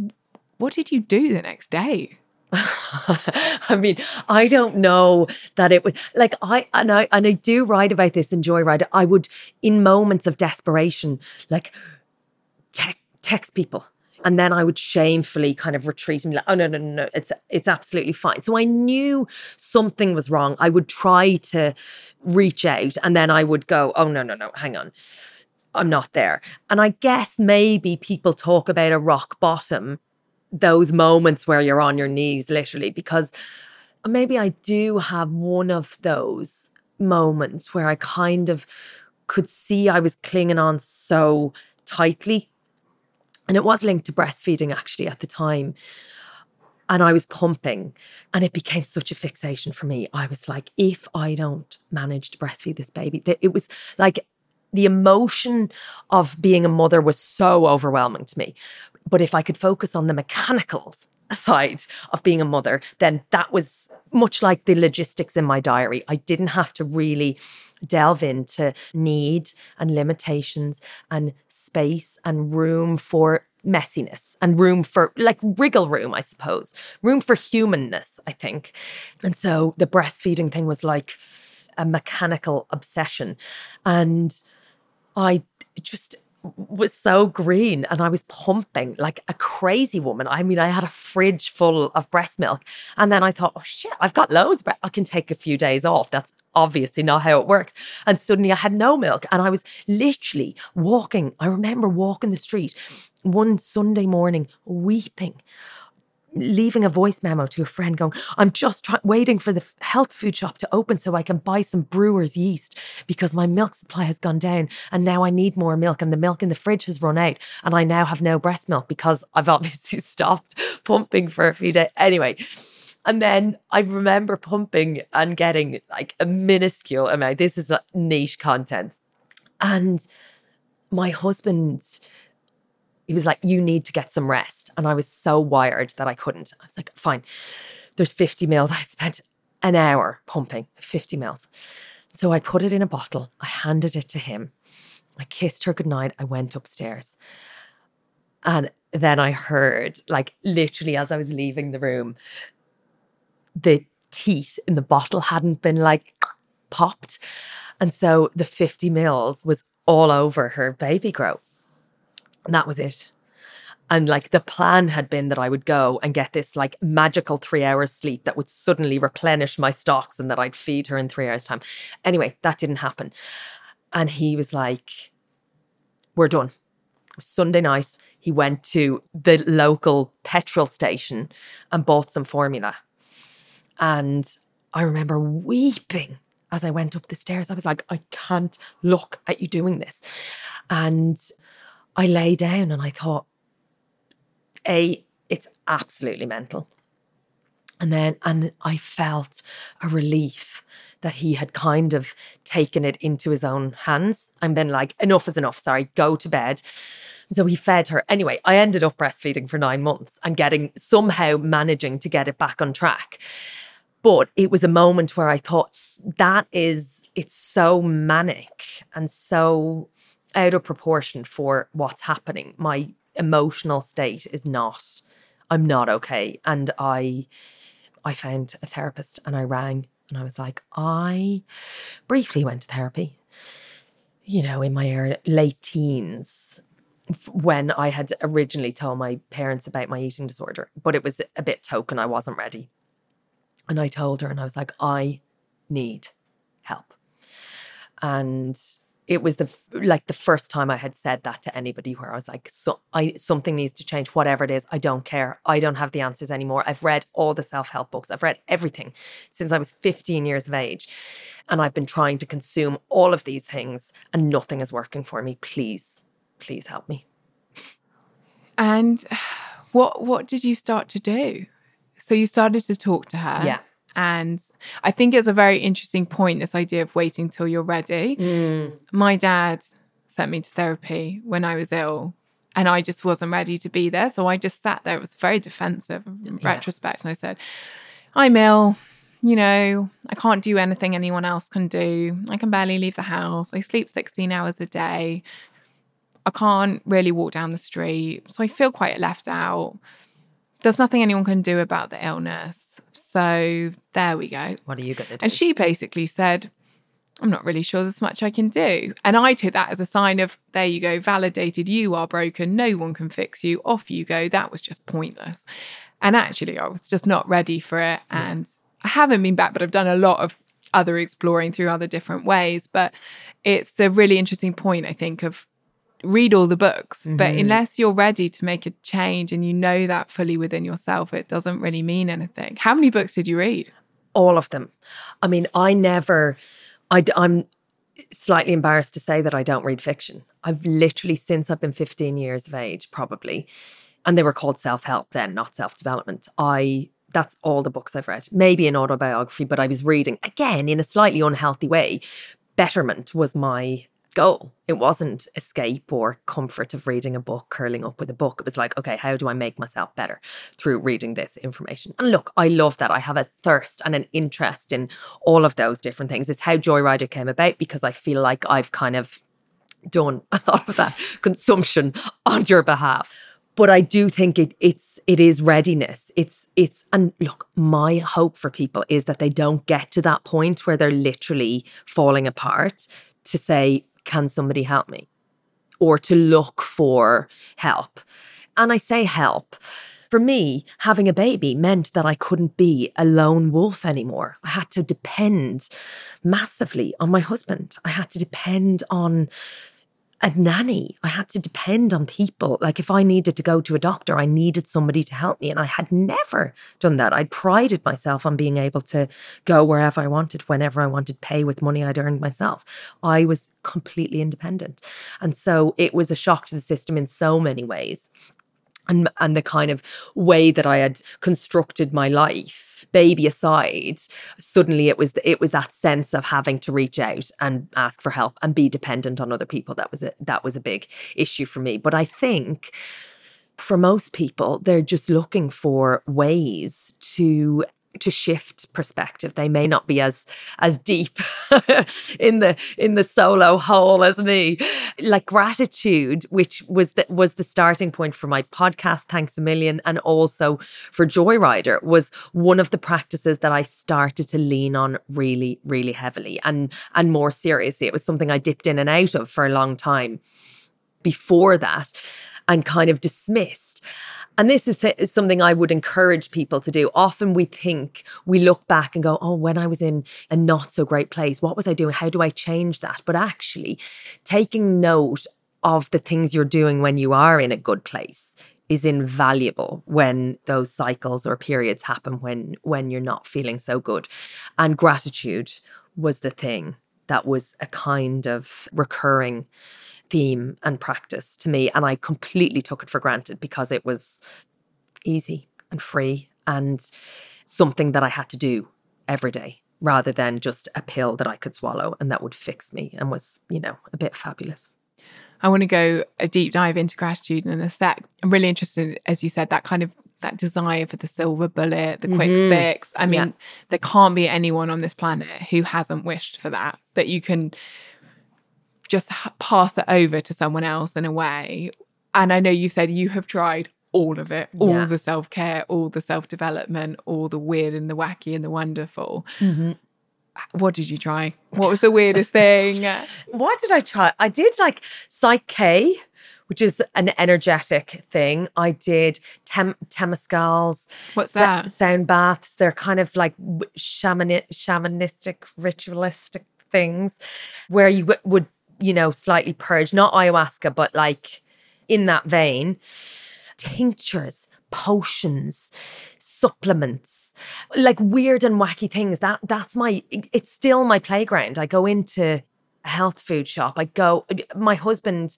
what did you do the next day? *laughs* I mean, I don't know that it would like I and I and I do write about this in Joyride. I would, in moments of desperation, like te- text people. And then I would shamefully kind of retreat and be like, oh no, no, no, no, it's it's absolutely fine. So I knew something was wrong. I would try to reach out and then I would go, oh no, no, no, hang on. I'm not there. And I guess maybe people talk about a rock bottom those moments where you're on your knees, literally, because maybe I do have one of those moments where I kind of could see I was clinging on so tightly. And it was linked to breastfeeding actually at the time. And I was pumping, and it became such a fixation for me. I was like, if I don't manage to breastfeed this baby, it was like the emotion of being a mother was so overwhelming to me. But if I could focus on the mechanical side of being a mother, then that was much like the logistics in my diary. I didn't have to really delve into need and limitations and space and room for messiness and room for like wriggle room, I suppose, room for humanness, I think. And so the breastfeeding thing was like a mechanical obsession. And I just was so green and I was pumping like a crazy woman. I mean, I had a fridge full of breast milk. And then I thought, oh shit, I've got loads. But I can take a few days off. That's obviously not how it works. And suddenly I had no milk. And I was literally walking. I remember walking the street one Sunday morning, weeping leaving a voice memo to a friend going, I'm just try- waiting for the health food shop to open so I can buy some brewer's yeast because my milk supply has gone down and now I need more milk and the milk in the fridge has run out and I now have no breast milk because I've *laughs* obviously stopped pumping for a few days. Anyway, and then I remember pumping and getting like a minuscule amount. This is niche content. And my husband he was like, You need to get some rest. And I was so wired that I couldn't. I was like, Fine, there's 50 mils. *laughs* I had spent an hour pumping 50 mils. So I put it in a bottle. I handed it to him. I kissed her goodnight. I went upstairs. And then I heard, like, literally as I was leaving the room, the teat in the bottle hadn't been like popped. And so the 50 mils was all over her baby grow. And that was it. And like the plan had been that I would go and get this like magical three hours sleep that would suddenly replenish my stocks and that I'd feed her in three hours' time. Anyway, that didn't happen. And he was like, We're done. Sunday night, he went to the local petrol station and bought some formula. And I remember weeping as I went up the stairs. I was like, I can't look at you doing this. And I lay down and I thought, A, it's absolutely mental. And then, and I felt a relief that he had kind of taken it into his own hands and been like, enough is enough. Sorry, go to bed. So he fed her. Anyway, I ended up breastfeeding for nine months and getting somehow managing to get it back on track. But it was a moment where I thought that is, it's so manic and so out of proportion for what's happening. My emotional state is not, I'm not okay. And I, I found a therapist and I rang and I was like, I briefly went to therapy, you know, in my late teens when I had originally told my parents about my eating disorder, but it was a bit token. I wasn't ready. And I told her, and I was like, I need help. And it was the like the first time I had said that to anybody where I was like, so I something needs to change, whatever it is. I don't care. I don't have the answers anymore. I've read all the self-help books. I've read everything since I was 15 years of age. And I've been trying to consume all of these things and nothing is working for me. Please, please help me. And what what did you start to do? So you started to talk to her. Yeah. And I think it's a very interesting point this idea of waiting till you're ready. Mm. My dad sent me to therapy when I was ill and I just wasn't ready to be there. So I just sat there. It was very defensive in Yeah. retrospect. And I said, I'm ill. You know, I can't do anything anyone else can do. I can barely leave the house. I sleep 16 hours a day. I can't really walk down the street. So I feel quite left out. There's nothing anyone can do about the illness. So there we go. What are you gonna do? And she basically said, I'm not really sure there's much I can do. And I took that as a sign of, there you go, validated, you are broken, no one can fix you, off you go. That was just pointless. And actually, I was just not ready for it. And I haven't been back, but I've done a lot of other exploring through other different ways. But it's a really interesting point, I think, of read all the books. But mm-hmm. unless you're ready to make a change and you know that fully within yourself, it doesn't really mean anything. How many books did you read? all of them. I mean, I never, I, am slightly embarrassed to say that I don't read fiction. I've literally, since I've been 15 years of age, probably, and they were called self help then, not self development. I, that's all the books I've read. Maybe an autobiography, but I was reading again in a slightly unhealthy way. Betterment was my goal. It wasn't escape or comfort of reading a book, curling up with a book. It was like, okay, how do I make myself better through reading this information? And look, I love that. I have a thirst and an interest in all of those different things. It's how Joyrider came about because I feel like I've kind of done *laughs* a lot of that consumption on your behalf. But I do think it it's it is readiness. It's it's and look, my hope for people is that they don't get to that point where they're literally falling apart to say, can somebody help me? Or to look for help. And I say help. For me, having a baby meant that I couldn't be a lone wolf anymore. I had to depend massively on my husband. I had to depend on a nanny. I had to depend on people. Like if I needed to go to a doctor, I needed somebody to help me. And I had never done that. I'd prided myself on being able to go wherever I wanted, whenever I wanted, pay with money I'd earned myself. I was completely independent. And so it was a shock to the system in so many ways. And, and the kind of way that I had constructed my life, baby aside, suddenly it was it was that sense of having to reach out and ask for help and be dependent on other people. That was a that was a big issue for me. But I think for most people, they're just looking for ways to to shift perspective. They may not be as as deep *laughs* in the in the solo hole as me. Like gratitude, which was the was the starting point for my podcast, thanks a million, and also for Joyrider, was one of the practices that I started to lean on really, really heavily and and more seriously. It was something I dipped in and out of for a long time before that and kind of dismissed. And this is, th- something I would encourage people to do. Often we think, we look back and go, oh, when I was in a not so great place, what was I doing? How do I change that? But actually, taking note of the things you're doing when you are in a good place is invaluable when those cycles or periods happen when when you're not feeling so good and gratitude was the thing that was a kind of recurring theme and practice to me. And I completely took it for granted because it was easy and free and something that I had to do every day rather than just a pill that I could swallow and that would fix me and was, you know, a bit fabulous. I want to go a deep dive into gratitude in a sec. I'm really interested, as you said, that kind of that desire for the silver bullet, the quick mm-hmm. fix. I mean, yeah. there can't be anyone on this planet who hasn't wished for that. That you can just pass it over to someone else in a way. And I know you said you have tried all of it, all yeah. the self care, all the self development, all the weird and the wacky and the wonderful. Mm-hmm. What did you try? What was the weirdest thing? *laughs* what did I try? I did like Psych-K, which is an energetic thing. I did tem- temazcals. What's that? sound baths. They're kind of like shamanic, shamanistic, ritualistic things where you w- would you know, slightly purged, not ayahuasca, but like in that vein. Tinctures, potions, supplements, like weird and wacky things. That that's my it's still my playground. I go into a health food shop. I go my husband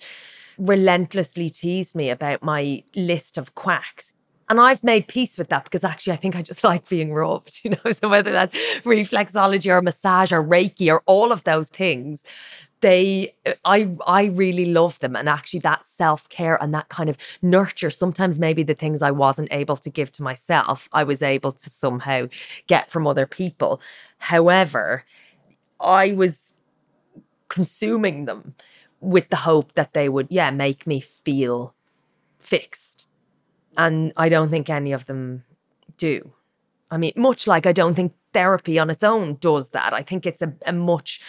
relentlessly teased me about my list of quacks. And I've made peace with that because actually I think I just *laughs* like being rubbed, you know. So whether that's reflexology or massage or Reiki or all of those things, they i i really love them and actually that self-care and that kind of nurture sometimes maybe the things i wasn't able to give to myself i was able to somehow get from other people. However i was consuming them with the hope that they would yeah make me feel fixed. And i don't think any of them do. I mean much like i don't think therapy on its own does that. I think it's a, a much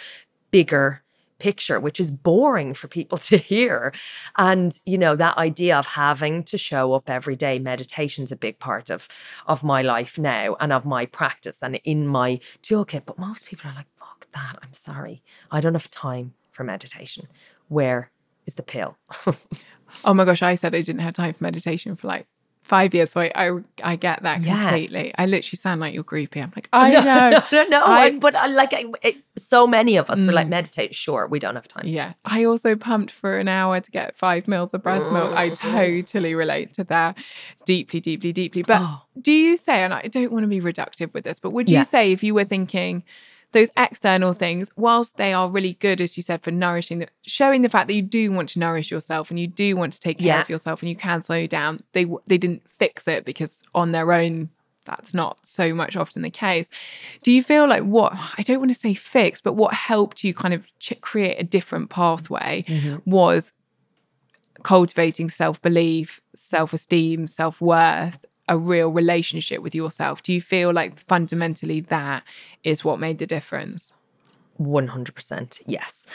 bigger picture, which is boring for people *laughs* to hear. And, you know, that idea of having to show up every day, meditation's a big part of, of my life now and of my practice and in my toolkit. But most people are like, fuck that. I'm sorry. I don't have time for meditation. Where is the pill? *laughs* oh my gosh, I said I didn't have time for meditation for like five years. So I, I, I get that completely. Yeah. I literally sound like you're groupie. I'm like, *laughs* I no, know, no, no, no. I, but I, like it, so many of us mm, were like, meditate. Sure, we don't have time. Yeah, I also pumped for an hour to get five mils of breast milk. I mm. totally relate to that, deeply, deeply, deeply. But oh. do you say, and I don't want to be reductive with this, but would you yeah. say if you were thinking? Those external things, whilst they are really good, as you said, for nourishing, the, showing the fact that you do want to nourish yourself and you do want to take care yeah. of yourself and you can slow down. They they didn't fix it because on their own that's not so much often the case. Do you feel like what I don't want to say fix, but what helped you kind of ch- create a different pathway mm-hmm. was cultivating self belief, self esteem, self worth, a real relationship with yourself? Do you feel like fundamentally that is what made the difference? 100%. Yes.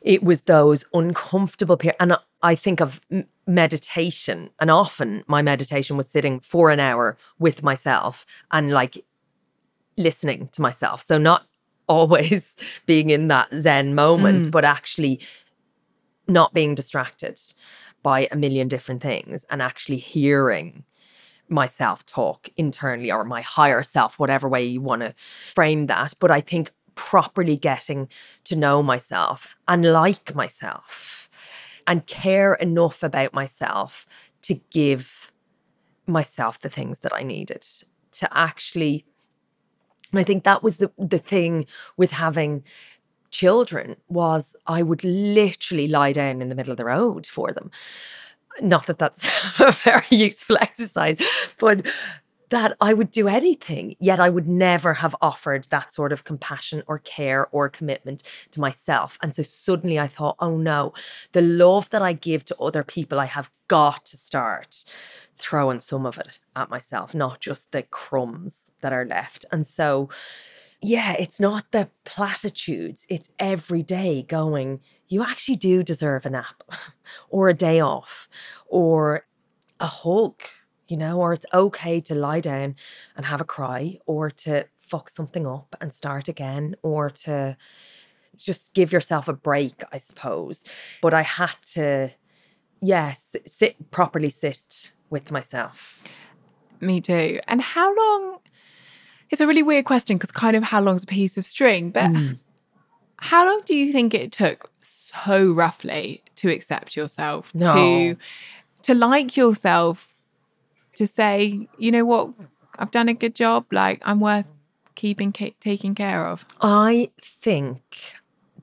It was those uncomfortable periods. And I think of meditation, and often my meditation was sitting for an hour with myself and like listening to myself. So, not *laughs* always being in that Zen moment, mm. but actually not being distracted by a million different things and actually hearing myself talk internally or my higher self, whatever way you want to frame that. But I think properly getting to know myself and like myself and care enough about myself to give myself the things that I needed to actually and I think that was the the thing with having children was I would literally lie down in the middle of the road for them not that that's *laughs* a very useful exercise, but that I would do anything, yet I would never have offered that sort of compassion or care or commitment to myself. And so suddenly I thought, oh no, the love that I give to other people, I have got to start throwing some of it at myself, not just the crumbs that are left. And so, yeah, it's not the platitudes, it's every day going, you actually do deserve a nap *laughs* or a day off or a hug you know, or it's okay to lie down and have a cry or to fuck something up and start again or to just give yourself a break, I suppose. But I had to, yes, sit properly sit with myself. Me too. And how long? It's a really weird question because kind of how long's a piece of string, but mm. How long do you think it took so roughly to accept yourself, no. to to like yourself to say, you know what, I've done a good job. Like I'm worth keeping ca- taking care of. I think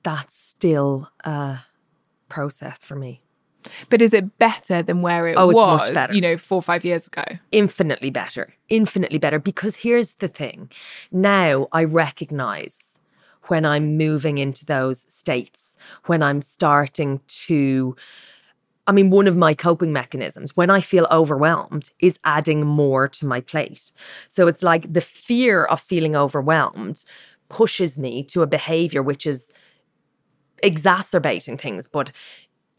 that's still a process for me. But is it better than where it oh, was, much better. you know, four or five years ago? Infinitely better. Infinitely better. Because here's the thing now I recognize when I'm moving into those states, when I'm starting to I mean, one of my coping mechanisms when I feel overwhelmed is adding more to my plate. So it's like the fear of feeling overwhelmed pushes me to a behavior which is exacerbating things. But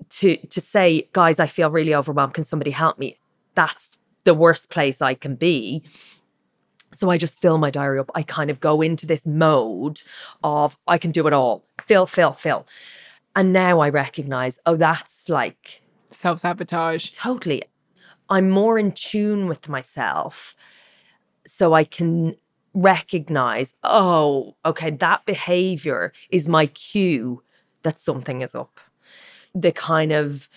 to to say, guys, I feel really overwhelmed. Can somebody help me? That's the worst place I can be. So I just fill my diary up. I kind of go into this mode of I can do it all. Fill, fill, fill. And now I recognize, oh, that's like self sabotage. Totally. I'm more in tune with myself so I can recognize, oh, okay, that behavior is my cue that something is up. The kind of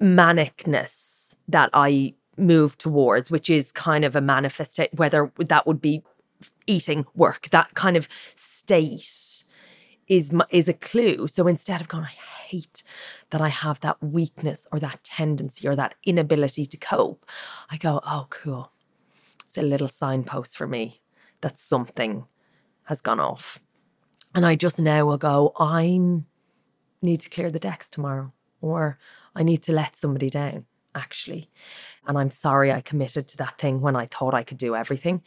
manicness that I move towards, which is kind of a manifestation, whether that would be eating, work, that kind of state is is a clue. So instead of going, I hate that I have that weakness or that tendency or that inability to cope, I go, oh, cool. It's a little signpost for me that something has gone off. And I just now will go, I need to clear the decks tomorrow, or I need to let somebody down, actually. And I'm sorry I committed to that thing when I thought I could do everything.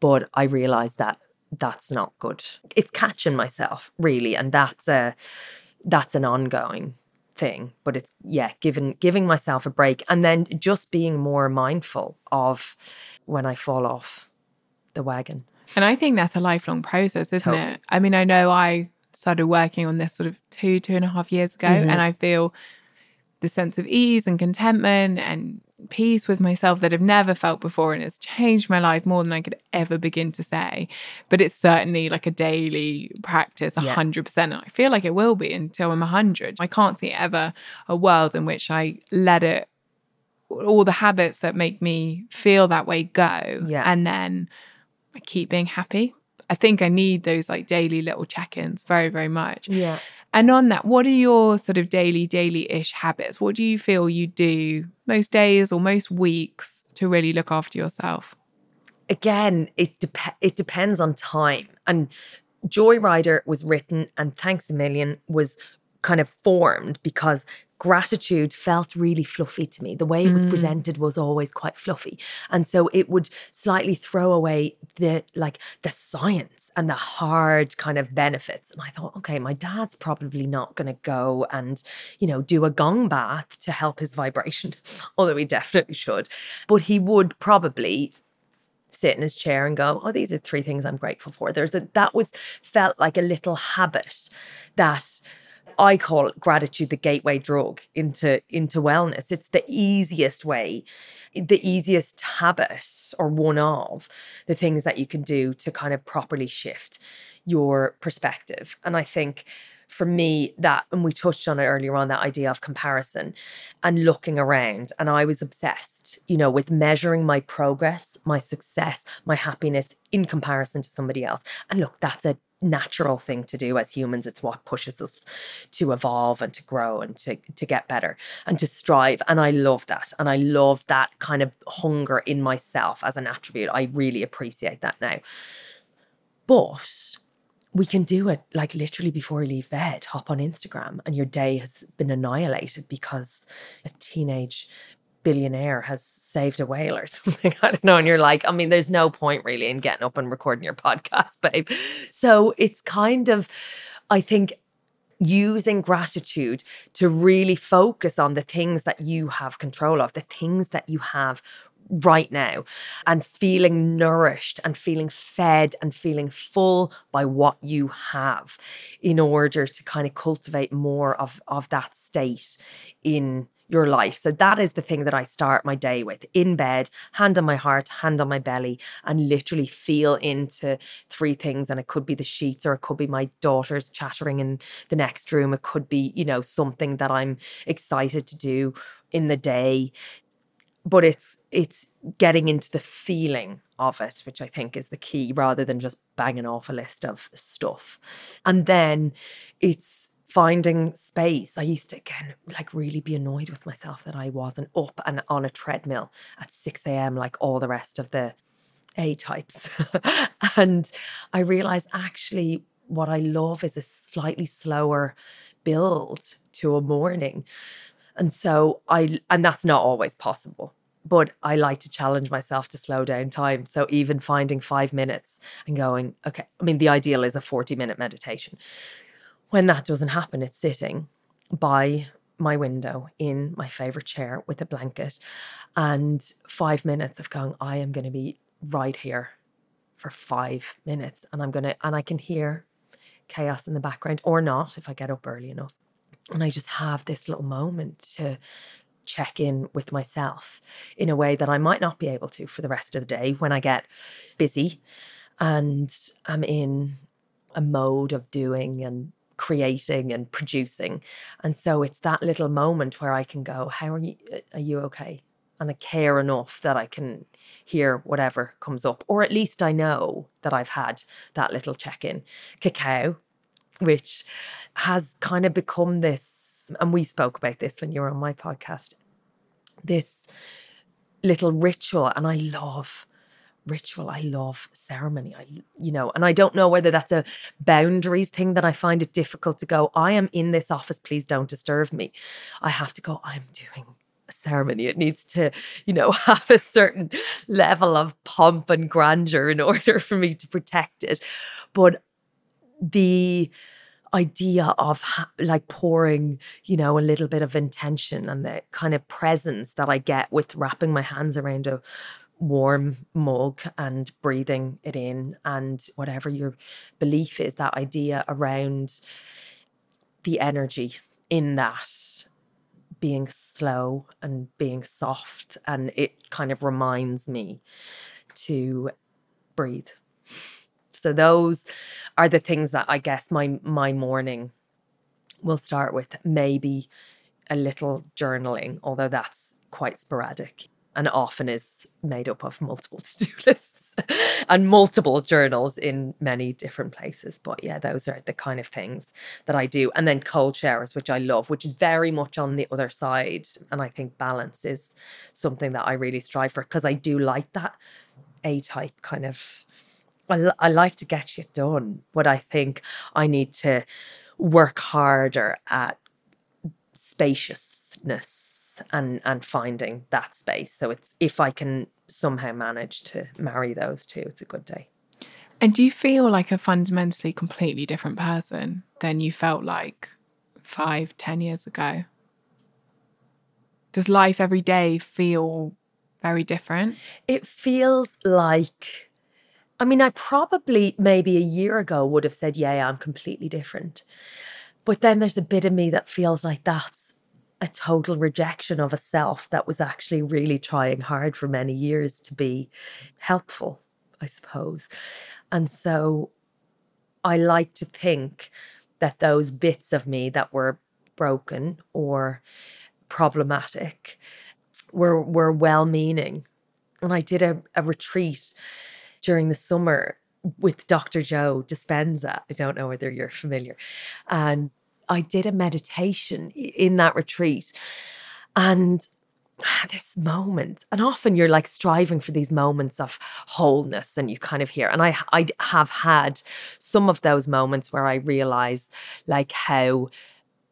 But I realized that that's not good. It's catching myself, really. And that's a that's an ongoing thing but it's yeah giving giving myself a break and then just being more mindful of when i fall off the wagon and i think that's a lifelong process isn't totally. it i mean i know i started working on this sort of two two and a half years ago mm-hmm. and i feel the sense of ease and contentment and peace with myself that I've never felt before and it's changed my life more than I could ever begin to say. But it's certainly like a daily practice, 100%. And I feel like it will be until I'm 100. I can't see ever a world in which I let it, all the habits that make me feel that way go. Yeah. And then I keep being happy. I think I need those like daily little check ins very, very much. Yeah. And on that, what are your sort of daily, daily ish habits? What do you feel you do most days or most weeks to really look after yourself? Again, it dep- it depends on time. And Joyrider was written and Thanks a Million was kind of formed because gratitude felt really fluffy to me. The way it was mm. presented was always quite fluffy. And so it would slightly throw away the like the science and the hard kind of benefits. And I thought, okay, my dad's probably not going to go and, you know, do a gong bath to help his vibration, *laughs* although he definitely should. But he would probably sit in his chair and go, "Oh, these are three things I'm grateful for." There's a that was felt like a little habit that I call gratitude the gateway drug into into wellness. It's the easiest way, the easiest habit or one of the things that you can do to kind of properly shift your perspective. And I think for me that and we touched on it earlier on that idea of comparison and looking around and I was obsessed, you know, with measuring my progress, my success, my happiness in comparison to somebody else. And look, that's a natural thing to do as humans. It's what pushes us to evolve and to grow and to, to get better and to strive. And I love that. And I love that kind of hunger in myself as an attribute. I really appreciate that now. But we can do it like literally before you leave bed, hop on Instagram, and your day has been annihilated because a teenage billionaire has saved a whale or *laughs* something. I don't know. And you're like, I mean, there's no point really in getting up and recording your podcast, babe. So it's kind of, I think, using gratitude to really focus on the things that you have control of, the things that you have right now and feeling nourished and feeling fed and feeling full by what you have in order to kind of cultivate more of of that state in your life. So that is the thing that I start my day with in bed, hand on my heart, hand on my belly, and literally feel into three things. And it could be the sheets, or it could be my daughters chattering in the next room. It could be, you know, something that I'm excited to do in the day but it's it's getting into the feeling of it which i think is the key rather than just banging off a list of stuff and then it's finding space i used to again like really be annoyed with myself that i wasn't up and on a treadmill at 6 a.m like all the rest of the a types *laughs* and i realized actually what i love is a slightly slower build to a morning and so I, and that's not always possible, but I like to challenge myself to slow down time. So even finding five minutes and going, okay, I mean, the ideal is a 40 minute meditation. When that doesn't happen, it's sitting by my window in my favorite chair with a blanket and five minutes of going, I am going to be right here for five minutes and I'm going to, and I can hear chaos in the background or not if I get up early enough. And I just have this little moment to check in with myself in a way that I might not be able to for the rest of the day when I get busy and I'm in a mode of doing and creating and producing. And so it's that little moment where I can go, How are you? Uh, are you okay? And I care enough that I can hear whatever comes up, or at least I know that I've had that little check in. Cacao, which has kind of become this, and we spoke about this when you were on my podcast, this little ritual. And I love ritual. I love ceremony. I, you know, and I don't know whether that's a boundaries thing that I find it difficult to go, I am in this office, please don't disturb me. I have to go, I'm doing a ceremony. It needs to, you know, *laughs* have a certain level of pomp and grandeur in *laughs* order for me to protect it. But the idea of ha- like pouring, you know, a little bit of intention and the kind of presence that I get with wrapping my hands around a warm mug and breathing it in and whatever your belief is, that idea around the energy in that being slow and being soft. And it kind of reminds me to breathe. So those are the things that I guess my my morning will start with. Maybe a little journaling, although that's quite sporadic and often is made up of multiple *laughs* to-do lists and multiple journals in many different places. But yeah those are the kind of things that i do. And then cold showers which i love which is very much on the other side. And i think balance is something that i really strive for because i do like that a type kind of I, I like to get shit done, but I think I need to work harder at spaciousness and and finding that space. So it's if I can somehow manage to marry those two, it's a good day. And do you feel like a fundamentally completely different person than you felt like five, ten years ago? Does life every day feel very different? It feels like I mean, I probably maybe a year ago would have said, yeah, I'm completely different. But then there's a bit of me that feels like that's a total rejection of a self that was actually really trying hard for many years to be helpful, I suppose. And so I like to think that those bits of me that were broken or problematic were were well meaning. And I did a, a retreat during the summer with Dr. Joe Dispenza. I don't know whether you're familiar. And I did a meditation in that retreat. And this moment and often you're like striving for these moments of wholeness and you kind of hear and i i have had some of those moments where i realize like how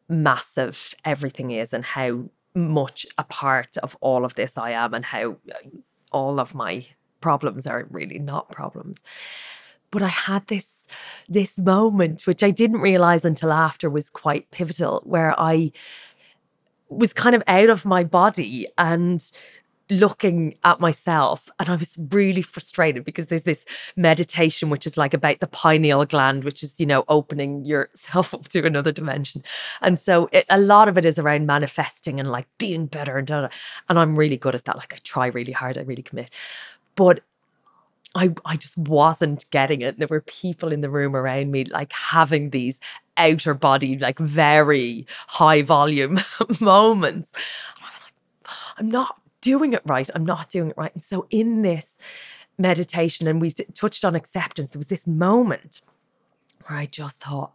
massive everything is and how much a part of all of this i am and how uh, all of my problems are really not problems but i had this this moment which i didn't realize until after was quite pivotal where i was kind of out of my body and looking at myself and I was really frustrated because there's this meditation which is like about the pineal gland which is you know opening yourself *laughs* up to another dimension. And so it, a lot of it is around manifesting and like being better and and I'm really good at that. Like I try really hard. I really commit. But I, I just wasn't getting it. There were people in the room around me, like having these outer body, like very high volume *laughs* moments. And I was like, I'm not doing it right. I'm not doing it right. And so, in this meditation, and we touched on acceptance, there was this moment where I just thought,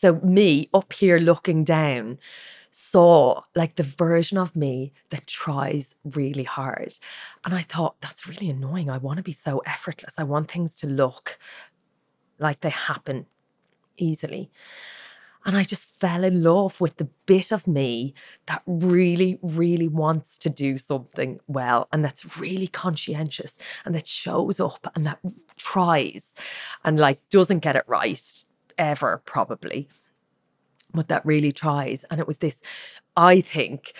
so me up here looking down, saw like the version of me that tries really hard. And I thought, that's really annoying. I want to be so effortless. I want things to look like they happen easily. And I just fell in love with the bit of me that really, really wants to do something well and that's really conscientious and that shows up and that tries and like doesn't get it right ever, probably but that really tries. And it was this, I think,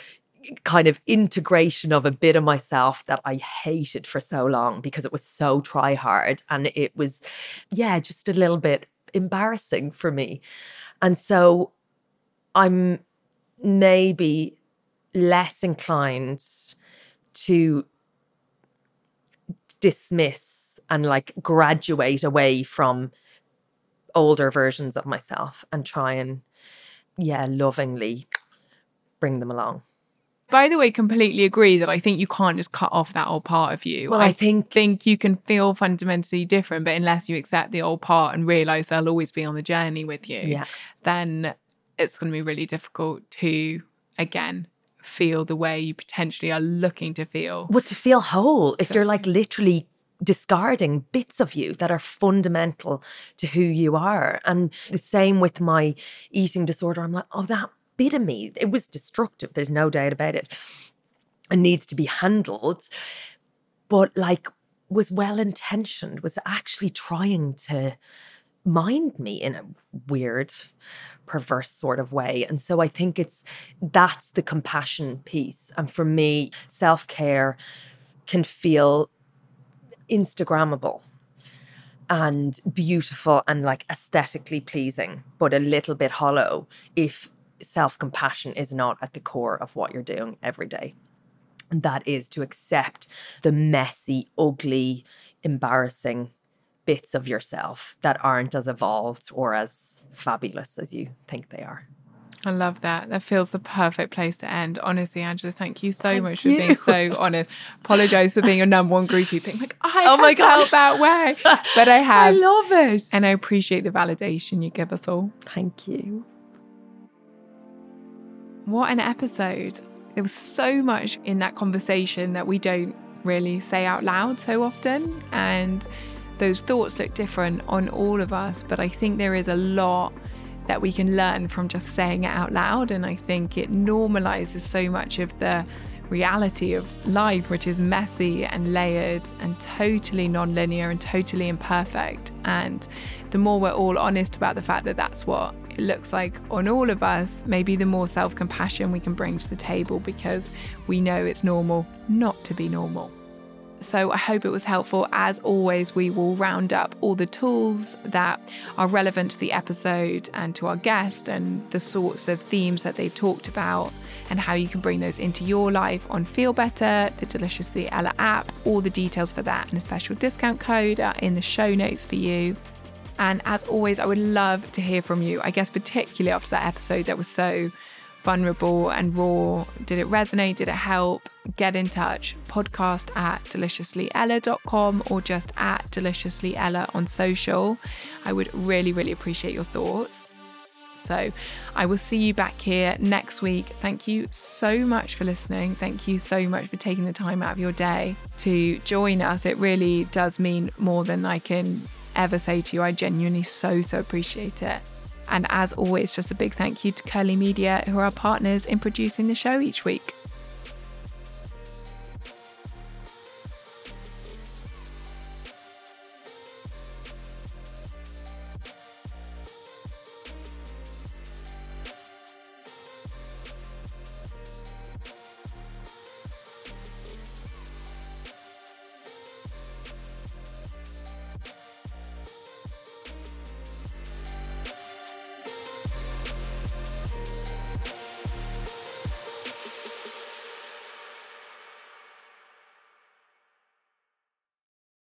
kind of integration of a bit of myself that I hated for so long because it was so try hard and it was, yeah, just a little bit embarrassing for me. And so I'm maybe less inclined to dismiss and like graduate away from older versions of myself and try and yeah, lovingly bring them along. By the way, completely agree that I think you can't just cut off that old part of you. Well, I, I think think you can feel fundamentally different, but unless you accept the old part and realize they'll always be on the journey with you, yeah. then it's going to be really difficult to again feel the way you potentially are looking to feel. Well, to feel whole, if so, you're like literally discarding bits of you that are fundamental to who you are. And the same with my eating disorder. I'm like, oh, that bit of me, it was destructive. There's no doubt about it. It needs to be handled. But like, was well intentioned, was actually trying to mind me in a weird, perverse sort of way. And so I think it's that's the compassion piece. And for me, self care can feel Instagrammable and beautiful and like aesthetically pleasing, but a little bit hollow if self compassion is not at the core of what you're doing every day. And that is to accept the messy, ugly, embarrassing bits of yourself that aren't as evolved or as fabulous as you think they are. I love that. That feels the perfect place to end. Honestly, Angela, thank you so thank much you. for being so honest. Apologize for being your number one groupie, being like, *laughs* I oh my God. felt that way. But I *laughs* have. I love it. And I appreciate the validation you give us all. Thank you. What an episode. There was so much in that conversation that we don't really say out loud so often. And those thoughts look different on all of us. But I think there is a lot that we can learn from just saying it out loud. And I think it normalizes so much of the reality of life, which is messy and layered and totally non-linear and totally imperfect. And the more we're all honest about the fact that that's what it looks like on all of us, maybe the more self compassion we can bring to the table because we know it's normal not to be normal. So I hope it was helpful. As always, we will round up all the tools that are relevant to the episode and to our guest and the sorts of themes that they've talked about and how you can bring those into your life on Feel Better, the Deliciously Ella app. All the details for that and a special discount code are in the show notes for you. And as always, I would love to hear from you. I guess, particularly after that episode that was so vulnerable and raw? Did it resonate? Did it help? Get in touch. Podcast at deliciouslyella.com or just at deliciouslyella on social. I would really, really appreciate your thoughts. So I will see you back here next week. Thank you so much for listening. Thank you so much for taking the time out of your day to join us. It really does mean more than I can ever say to you. I genuinely so, so appreciate it. And as always, just a big thank you to Curly Media, who are our partners in producing the show each week.